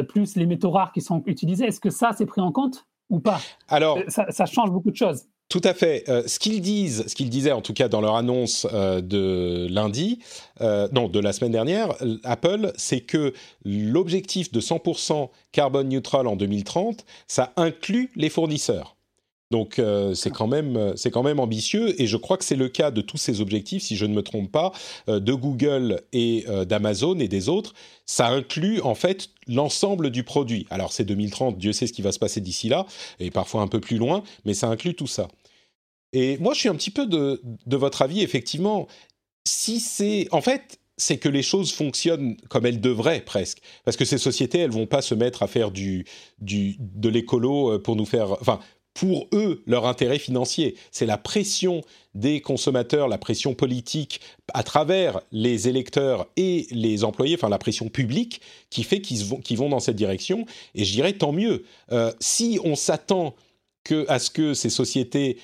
plus les métaux rares qui sont utilisés, est-ce que ça c'est pris en compte ou pas? Alors, ça change beaucoup de choses. Tout à fait. Euh, ce qu'ils disent, ce qu'ils disaient en tout cas dans leur annonce euh, de lundi, euh, non, de la semaine dernière, Apple, c'est que l'objectif de 100% carbone neutral en 2030, ça inclut les fournisseurs. Donc euh, c'est quand même c'est quand même ambitieux et je crois que c'est le cas de tous ces objectifs, si je ne me trompe pas, euh, de Google et euh, d'Amazon et des autres. Ça inclut en fait l'ensemble du produit. Alors c'est 2030, Dieu sait ce qui va se passer d'ici là et parfois un peu plus loin, mais ça inclut tout ça. Et moi je suis un petit peu de, de votre avis effectivement. Si c'est en fait c'est que les choses fonctionnent comme elles devraient presque, parce que ces sociétés, elles vont pas se mettre à faire du, du de l'écolo euh, pour nous faire, enfin, pour eux, leur intérêt financier. C'est la pression des consommateurs, la pression politique à travers les électeurs et les employés, enfin la pression publique, qui fait qu'ils vont, dans cette direction. Et je dirais tant mieux. Euh, si on s'attend à ce que ces sociétés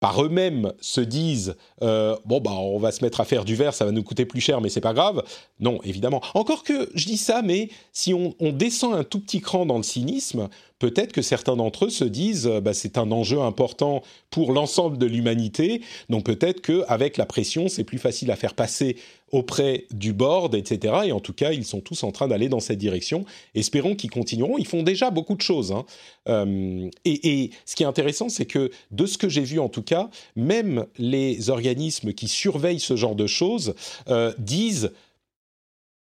par eux-mêmes se disent euh, bon bah on va se mettre à faire du verre, ça va nous coûter plus cher, mais c'est pas grave. Non, évidemment. Encore que je dis ça, mais si on, descend un tout petit cran dans le cynisme, peut-être que certains d'entre eux se disent euh, bah, c'est un enjeu important pour l'ensemble de l'humanité, donc peut-être qu'avec la pression, c'est plus facile à faire passer auprès du board, etc. Et en tout cas, ils sont tous en train d'aller dans cette direction. Espérons qu'ils continueront. Ils font déjà beaucoup de choses. Hein. Euh, et, ce qui est intéressant, c'est que de ce que j'ai vu en tout cas, même les organismes qui surveillent ce genre de choses euh, disent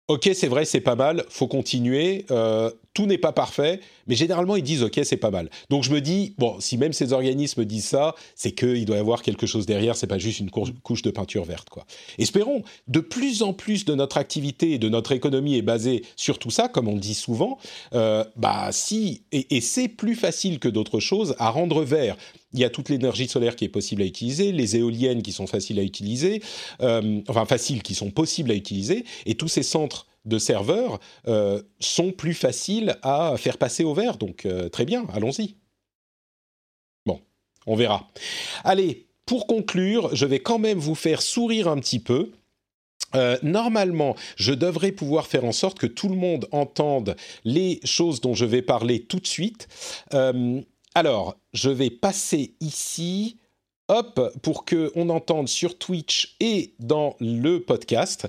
Ok, c'est vrai, c'est pas mal, faut continuer. Euh, tout n'est pas parfait, mais généralement ils disent ok, c'est pas mal. Donc je me dis bon, si même ces organismes disent ça, c'est qu'il doit y avoir quelque chose derrière. C'est pas juste une couche de peinture verte, quoi. Espérons. De plus en plus de notre activité et de notre économie est basée sur tout ça, comme on dit souvent. Euh, bah si, et c'est plus facile que d'autres choses à rendre vert il y a toute l'énergie solaire qui est possible à utiliser, les éoliennes qui sont faciles à utiliser, euh, enfin faciles qui sont possibles à utiliser, et tous ces centres de serveurs euh, sont plus faciles à faire passer au vert. Donc euh, très bien, allons-y. Bon, on verra. Allez, pour conclure, je vais quand même vous faire sourire un petit peu. normalement, je devrais pouvoir faire en sorte que tout le monde entende les choses dont je vais parler tout de suite. Alors, je vais passer ici, hop, pour que on entende sur Twitch et dans le podcast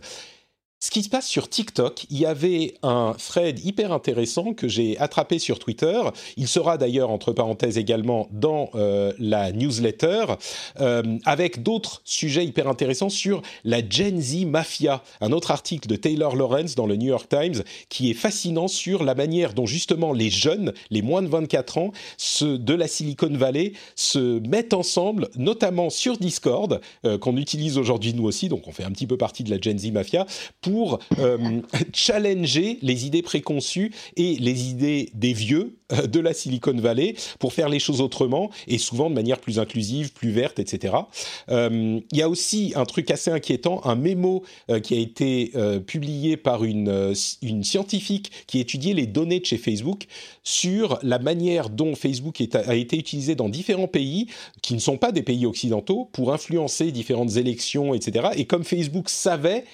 ce qui se passe sur TikTok, il y avait un thread hyper intéressant que j'ai attrapé sur Twitter. Il sera d'ailleurs, entre parenthèses, également dans euh, la newsletter, euh, avec d'autres sujets hyper intéressants sur la Gen Z Mafia, un autre article de Taylor Lawrence dans le New York Times qui est fascinant sur la manière dont justement les jeunes, les moins de 24 ans, de la Silicon Valley, se mettent ensemble, notamment sur Discord, euh, qu'on utilise aujourd'hui nous aussi, donc on fait un petit peu partie de la Gen Z Mafia, pour pour euh, challenger les idées préconçues et les idées des vieux euh, de la Silicon Valley pour faire les choses autrement et souvent de manière plus inclusive, plus verte, etc. Euh, il y a aussi un truc assez inquiétant, un mémo qui a été publié par une, une scientifique qui étudiait les données de chez Facebook sur la manière dont Facebook a été utilisé dans différents pays qui ne sont pas des pays occidentaux pour influencer différentes élections, etc. Et comme Facebook savait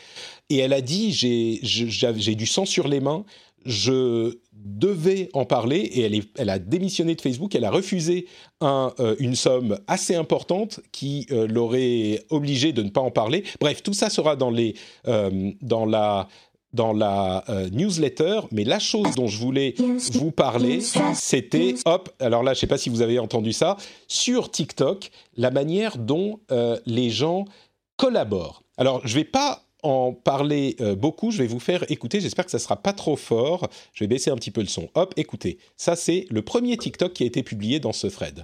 et elle a dit j'ai du sang sur les mains, je devais en parler et elle, elle a démissionné de Facebook, elle a refusé un, euh, une somme assez importante qui euh, l'aurait obligé de ne pas en parler. Bref, tout ça sera dans, les, euh, dans la, dans la newsletter, mais la chose dont je voulais vous parler, c'était, hop, alors là, je ne sais pas si vous avez entendu ça, sur TikTok, la manière dont les gens collaborent. Alors, je ne vais pas en parler euh, beaucoup, je vais vous faire écouter. J'espère que ça sera pas trop fort. Je vais baisser un petit peu le son. Hop, écoutez. Ça, c'est le premier TikTok qui a été publié dans ce thread.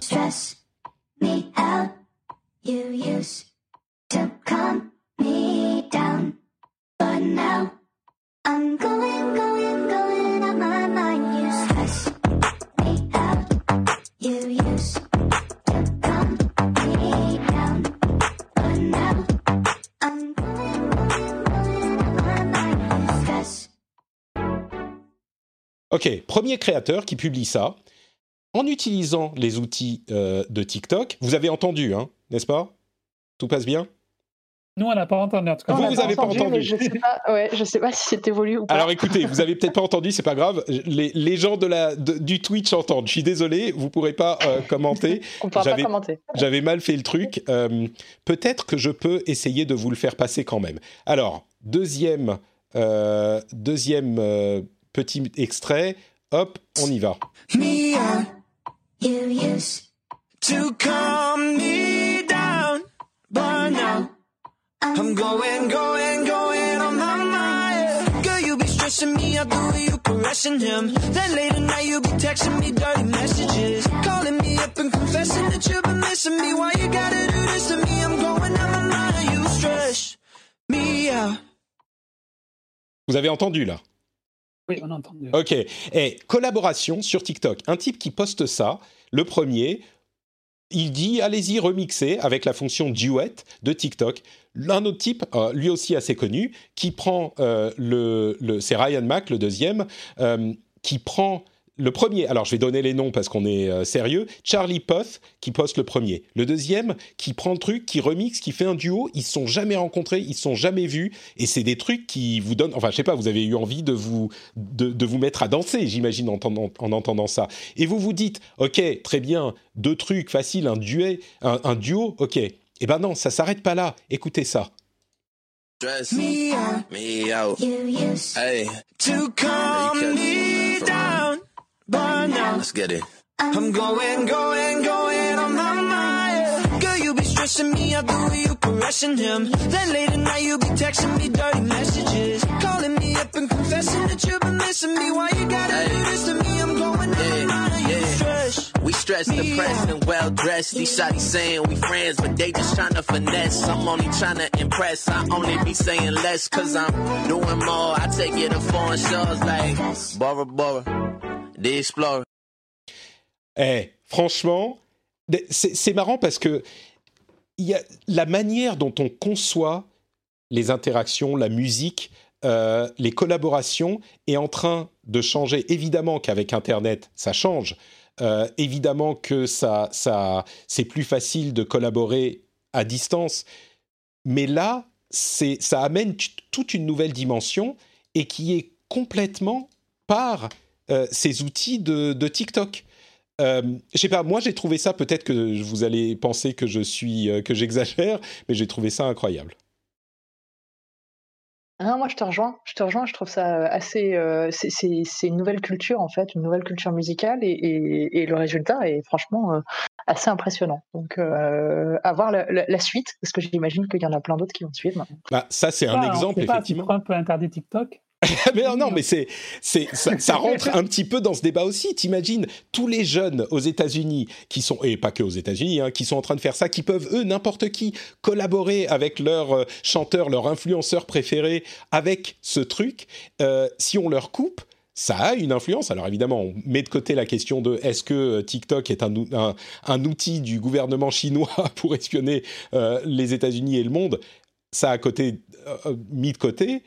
Ok, premier créateur qui publie ça en utilisant les outils euh, de TikTok. Vous avez entendu, hein, n'est-ce pas? Tout passe bien? Nous, on n'a pas entendu. En tout cas. Vous, vous n'avez pas entendu. je ne sais, pas, sais pas si c'est évolué ou pas. Alors écoutez, vous avez peut-être pas entendu, c'est pas grave. Les, les gens de la, du Twitch entendent. Je suis désolé, vous pourrez pas euh, commenter. on pourra pas commenter. J'avais mal fait le truc. Euh, peut-être que je peux essayer de vous le faire passer quand même. Alors, deuxième, deuxième petit extrait. Hop, on y va. Mia, you used to calm me down, but now I'm going, going, going on my mind. Girl, you be stressing me out the way you caressing him. Then late at night you be texting me dirty messages, calling me up and confessing that you've been missing me. Why you gotta do this to me? I'm going on my mind. You stress me out. Vous avez entendu là? Oui, on a entendu. Ok. Et collaboration sur TikTok. Un type qui poste ça, le premier, il dit allez-y remixer avec la fonction duet de TikTok. Un autre type, euh, lui aussi assez connu, qui prend euh, le, le c'est Ryan Mack, le deuxième, euh, qui prend le premier, alors je vais donner les noms parce qu'on est euh, sérieux, Charlie Puth qui poste le premier. Le deuxième qui prend le truc, qui remixe, qui fait un duo, ils se sont jamais rencontrés, ils se sont jamais vus, et c'est des trucs qui vous donnent, enfin je sais pas, vous avez eu envie de vous, de, vous mettre à danser, j'imagine, en, en, entendant ça. Et vous vous dites, ok, très bien, deux trucs faciles, un, duet, un, duo, ok. Eh ben non, ça s'arrête pas là, écoutez ça. But now, let's get it. I'm going, going, going on my mind. Girl, you be stressing me out the way you caressing him. Then late at night you be texting me dirty messages, calling me up and confessing that you've been missing me. Why you gotta hey. do this to me? I'm going yeah, on yeah. Stress. We stressed, depressed, and well dressed. These shotties saying we friends, but they just trying to finesse. I'm only trying to impress. I only be saying less, cause I'm doing more. I take it to foreign shows like Bora Bora. Eh, franchement, c'est marrant parce que y a la manière dont on conçoit les interactions, la musique, euh, les collaborations est en train de changer. Évidemment qu'avec Internet, ça change. Euh, évidemment que ça, ça, c'est plus facile de collaborer à distance. Mais là, ça amène toute une nouvelle dimension et qui est complètement par ces outils de, TikTok. Euh, je sais pas, moi j'ai trouvé ça, peut-être que vous allez penser que je suis, euh, que j'exagère, mais j'ai trouvé ça incroyable. Ah, moi je te rejoins, je te rejoins, je trouve ça assez. Euh, c'est une nouvelle culture en fait, une nouvelle culture musicale et, le résultat est franchement assez impressionnant. Donc à voir la, suite, parce que j'imagine qu'il y en a plein d'autres qui vont suivre. Bah, ça c'est un exemple effectivement. Pas, un peu interdit TikTok mais non, mais c'est, c'est, ça, rentre un petit peu dans ce débat aussi. T'imagines tous les jeunes aux États-Unis qui sont, et pas que aux États-Unis, hein, qui sont en train de faire ça, qui peuvent eux, n'importe qui, collaborer avec leur euh, chanteur, leur influenceur préféré avec ce truc. Euh, si on leur coupe, ça a une influence. Alors évidemment, on met de côté la question de est-ce que euh, TikTok est un, un, outil du gouvernement chinois pour espionner les États-Unis et le monde? Ça a côté, mis de côté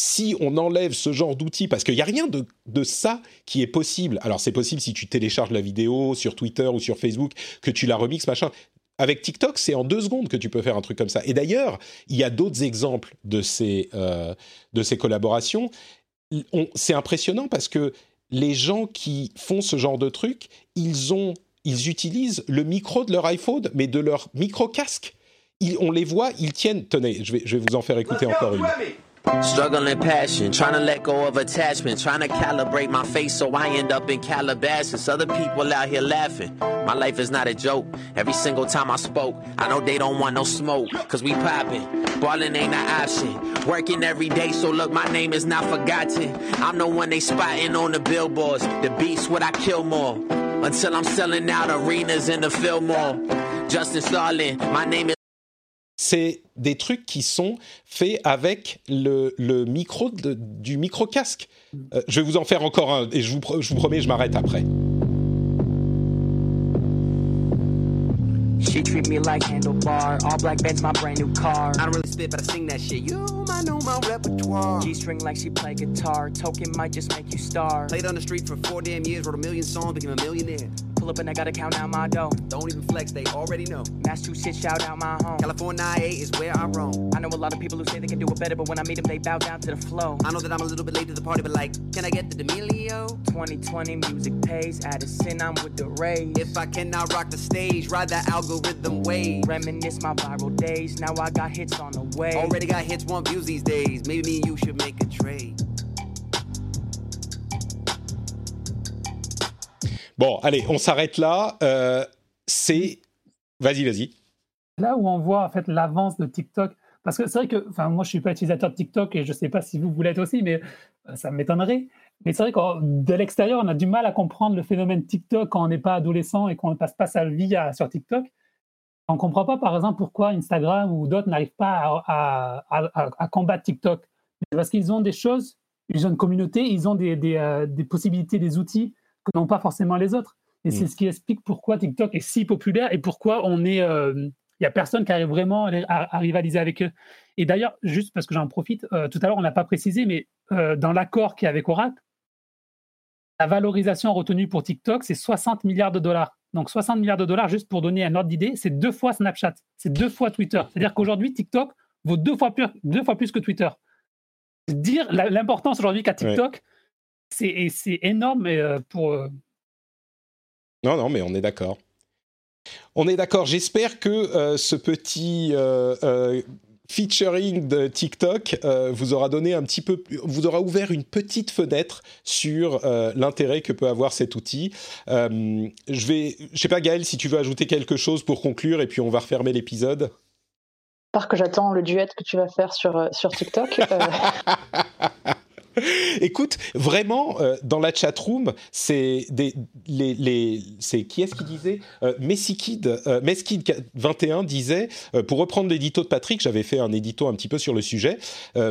si on enlève ce genre d'outils, parce qu'il n'y a rien de, ça qui est possible. Alors c'est possible si tu télécharges la vidéo sur Twitter ou sur Facebook, que tu la remixes, machin. Avec TikTok, c'est en deux secondes que tu peux faire un truc comme ça. Et d'ailleurs, il y a d'autres exemples de ces, euh, de ces collaborations. C'est impressionnant parce que les gens qui font ce genre de truc, ils, ont, ils utilisent le micro de leur iPhone, mais de leur micro-casque. on les voit, ils tiennent... Tenez, je vais, je vais vous en faire écouter encore une. Struggling passion, trying to let go of attachment, trying to calibrate my face so I end up in Calabasas. Other people out here laughing. My life is not a joke. Every single time I spoke, I know they don't want no smoke, cause we popping. Ballin' ain't an option. Working every day, so look, my name is not forgotten. I'm the one they spotting on the billboards. The beats what I kill more. Until I'm selling out arenas in the Fillmore. Justin Starlin, my name is c'est des trucs qui sont faits avec le, micro du micro casque. Euh, je vais vous en faire encore un et je vous, je vous promets, je m'arrête après. She treat me like handlebar. All black Benz, my brand new car. I don't really spit, but I sing that shit. You might know my repertoire. G string like she play guitar. Token might just make you star. Played on the street for four damn years, wrote a million songs, became a millionaire. Pull up and I gotta count out my dough. Don't even flex, they already know. Massachusetts, shout out my home. California is where I roam. I know a lot of people who say they can do it better, but when I meet them, they bow down to the flow. I know that I'm a little bit late to the party, but like, can I get the D'Amelio? 2020 music pays, Addison, I'm with the Rays. If I cannot rock the stage, ride that algorithm wave. Reminisce my viral days, now I got hits on the way. Already got hits, want views these days. Maybe me and you should make a Bon, allez, on s'arrête là. Euh, c'est. Vas-y, vas-y. Là où on voit en fait l'avance de TikTok, parce que c'est vrai que, enfin, moi je suis pas utilisateur de TikTok et je sais pas si vous voulez être aussi, mais euh, ça m'étonnerait. Mais c'est vrai que de l'extérieur, on a du mal à comprendre le phénomène TikTok quand on n'est pas adolescent et qu'on ne passe pas sa vie sur TikTok. On ne comprend pas, par exemple, pourquoi Instagram ou d'autres n'arrivent pas à, combattre TikTok. parce qu'ils ont des choses, ils ont une communauté, ils ont des, des, possibilités, des outils que n'ont pas forcément les autres. Et c'est mm. ce qui explique pourquoi TikTok est si populaire et pourquoi on est. Il n'y a personne qui arrive vraiment à, rivaliser avec eux. Et d'ailleurs, juste parce que j'en profite, tout à l'heure, on n'a pas précisé, mais dans l'accord qui est avec Oracle, la valorisation retenue pour TikTok, c'est 60 milliards de dollars. Donc 60 milliards de dollars, juste pour donner un ordre d'idée, c'est deux fois Snapchat, c'est deux fois Twitter. C'est-à-dire qu'aujourd'hui, TikTok vaut deux fois, plus, deux fois plus que Twitter. Dire l'importance aujourd'hui qu'a TikTok, c'est énorme euh, pour... Euh, non, non, mais on est d'accord. On est d'accord. J'espère que euh, ce petit featuring de TikTok euh, vous aura donné un petit peu, vous aura ouvert une petite fenêtre sur euh, l'intérêt que peut avoir cet outil. Euh, je vais, je sais pas Gaël, si tu veux ajouter quelque chose pour conclure et puis on va refermer l'épisode. Part que j'attends le duet que tu vas faire sur sur TikTok. Écoute, vraiment, euh, dans la chat room, c'est c'est qui est-ce qui disait euh, Messikid, euh, 21 disait euh, pour reprendre l'édito de Patrick, j'avais fait un édito un petit peu sur le sujet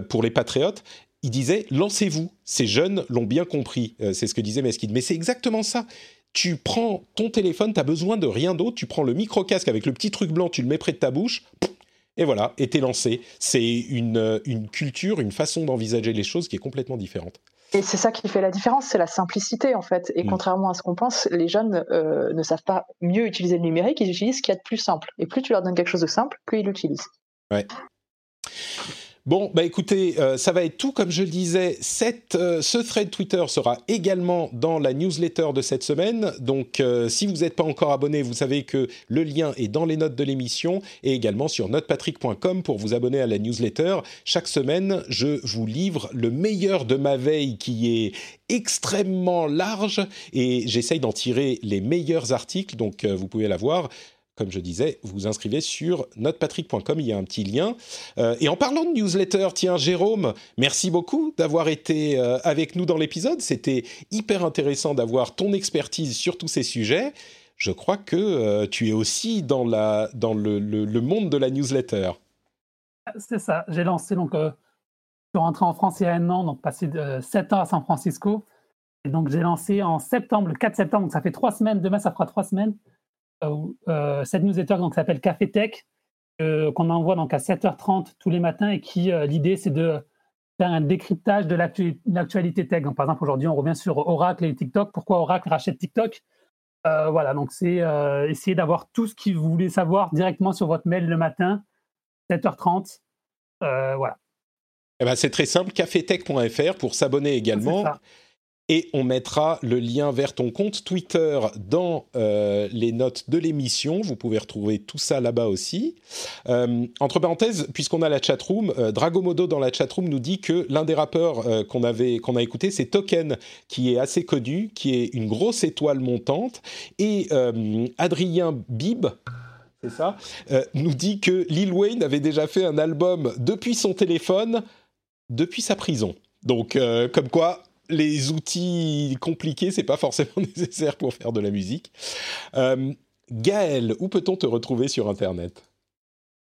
pour les patriotes. Il disait lancez-vous, ces jeunes l'ont bien compris. c'est ce que disait Meskid. Mais c'est exactement ça tu prends ton téléphone, tu besoin de rien d'autre, tu prends le micro-casque avec le petit truc blanc, tu le mets près de ta bouche, et voilà, et t'es lancé. C'est une, une culture, une façon d'envisager les choses qui est complètement différente. Et c'est ça qui fait la différence, c'est la simplicité en fait. Et mm. contrairement à ce qu'on pense, les jeunes euh, ne savent pas mieux utiliser le numérique, ils utilisent ce qu'il y a de plus simple. Et plus tu leur donnes quelque chose de simple, plus ils l'utilisent. Ouais. Bon, bah écoutez, euh, ça va être tout. Comme je le disais, euh, ce thread Twitter sera également dans la newsletter de cette semaine. Donc, euh, si vous n'êtes pas encore abonné, vous savez que le lien est dans les notes de l'émission et également sur notepatrick.com pour vous abonner à la newsletter. Chaque semaine, je vous livre le meilleur de ma veille qui est extrêmement large et j'essaye d'en tirer les meilleurs articles. Donc, vous pouvez la voir comme je disais, vous vous inscrivez sur notepatrick.com, il y a un petit lien. Euh, et en parlant de newsletter, tiens, Jérôme, merci beaucoup d'avoir été euh, avec nous dans l'épisode. C'était hyper intéressant d'avoir ton expertise sur tous ces sujets. Je crois que euh, tu es aussi dans, le, monde de la newsletter. C'est ça. J'ai lancé, donc, je suis rentré en France il y a un an, donc passé de 7 ans à San Francisco. Et donc, j'ai lancé en septembre, le 4 septembre, donc ça fait trois semaines. Demain, ça fera trois semaines cette newsletter donc s'appelle Café Tech euh, qu'on envoie donc à 7h30 tous les matins et qui euh, l'idée c'est de faire un décryptage de l'actualité tech. par exemple, aujourd'hui, on revient sur Oracle et TikTok. Pourquoi Oracle rachète TikTok? Voilà, donc c'est essayer d'avoir tout ce que vous voulez savoir directement sur votre mail le matin, 7h30. voilà. Eh ben, c'est très simple, cafetech.fr pour s'abonner également. Et on mettra le lien vers ton compte Twitter dans euh, les notes de l'émission. Vous pouvez retrouver tout ça là-bas aussi. Euh, entre parenthèses, puisqu'on a la chatroom, euh, Dragomodo dans la chatroom nous dit que l'un des rappeurs euh, qu'on avait a écouté, c'est Token, qui est assez connu, qui est une grosse étoile montante, et Adrien Bib, c'est ça, nous dit que Lil Wayne avait déjà fait un album depuis son téléphone, depuis sa prison. Donc, comme quoi, les outils compliqués, c'est pas forcément nécessaire pour faire de la musique. Euh, Gaël, où peut-on te retrouver sur Internet?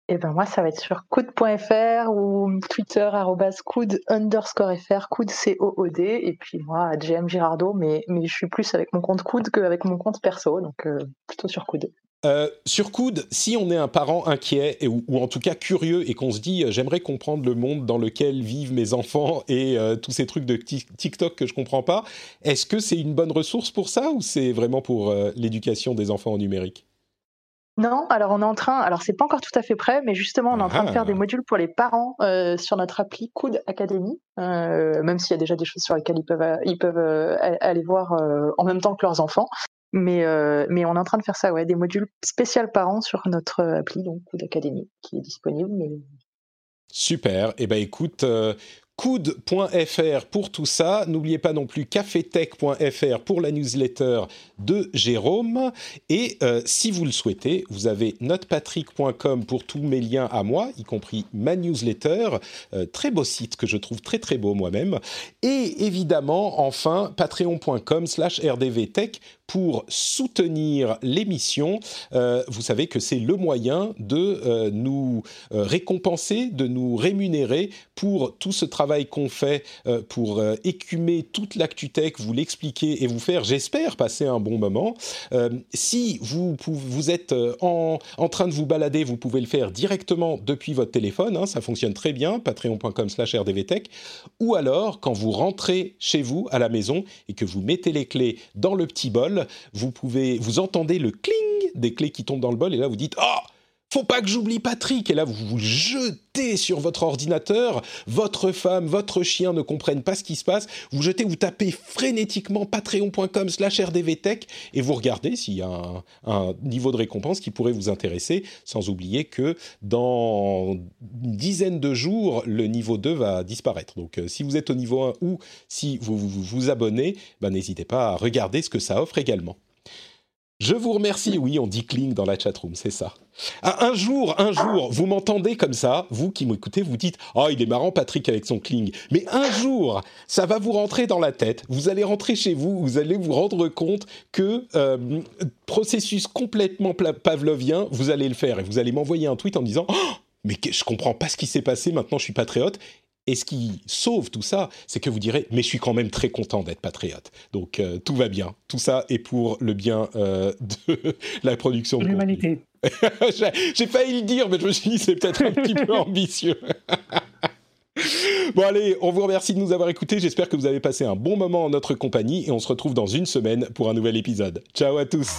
Eh ben moi, ça va être sur coud.fr ou Twitter coud underscore fr, coud C-O-O-D, et puis moi, GM Girardo, mais, mais je suis plus avec mon compte coud qu'avec mon compte perso, donc euh, plutôt sur coud. Euh, sur Coude, si on est un parent inquiet ou, en tout cas curieux et qu'on se dit euh, j'aimerais comprendre le monde dans lequel vivent mes enfants et euh, tous ces trucs de TikTok que je comprends pas, est-ce que c'est une bonne ressource pour ça ou c'est vraiment pour l'éducation des enfants en numérique? Non, alors on est en train, alors c'est pas encore tout à fait prêt, mais justement on est en train de faire des ah. modules pour les parents sur notre appli Coude Academy, même s'il y a déjà des choses sur lesquelles ils peuvent, ils peuvent aller voir en même temps que leurs enfants. Mais, euh, mais on est en train de faire ça, ouais, des modules spéciaux par an sur notre appli, donc Academy, qui est disponible. Super. Eh ben écoute, euh, coude.fr pour tout ça. N'oubliez pas non plus cafetech.fr pour la newsletter de Jérôme. Et euh, si vous le souhaitez, vous avez notepatrick.com pour tous mes liens à moi, y compris ma newsletter. Euh, très beau site que je trouve très très beau moi-même. Et évidemment, enfin, patreon.com slash rdvtech pour soutenir l'émission. Euh, vous savez que c'est le moyen de euh, nous euh, récompenser, de nous rémunérer pour tout ce travail qu'on fait pour écumer toute l'actu-tech, vous l'expliquer et vous faire, j'espère, passer un bon moment. si vous, vous êtes en, en, train de vous balader, vous pouvez le faire directement depuis votre téléphone, hein, ça fonctionne très bien, patreon.com slash rdvtech, ou alors quand vous rentrez chez vous à la maison et que vous mettez les clés dans le petit bol, vous entendez le cling des clés qui tombent dans le bol et là vous dites oh faut pas que j'oublie Patrick. Et là, vous vous jetez sur votre ordinateur, votre femme, votre chien ne comprennent pas ce qui se passe. Vous jetez, vous tapez frénétiquement patreon.com slash rdvtech et vous regardez s'il y a un, niveau de récompense qui pourrait vous intéresser, sans oublier que dans une dizaine de jours, le niveau 2 va disparaître. Donc, euh, si vous êtes au niveau 1 ou si vous vous, vous abonnez, ben, n'hésitez pas à regarder ce que ça offre également. Je vous remercie. Oui, on dit cling dans la chatroom, c'est ça. Un jour, un jour, vous m'entendez comme ça, vous qui m'écoutez, vous dites Oh, il est marrant, Patrick, avec son cling. Mais un jour, ça va vous rentrer dans la tête. Vous allez rentrer chez vous, vous allez vous rendre compte que euh, processus complètement pavlovien, vous allez le faire. Et vous allez m'envoyer un tweet en disant oh, mais je comprends pas ce qui s'est passé, maintenant je suis patriote. Et ce qui sauve tout ça, c'est que vous direz, mais je suis quand même très content d'être patriote. Donc euh, tout va bien. Tout ça est pour le bien euh, de la production de l'humanité. J'ai failli le dire, mais je me suis dit, c'est peut-être un petit peu ambitieux. Bon allez, on vous remercie de nous avoir écoutés. J'espère que vous avez passé un bon moment en notre compagnie et on se retrouve dans une semaine pour un nouvel épisode. Ciao à tous.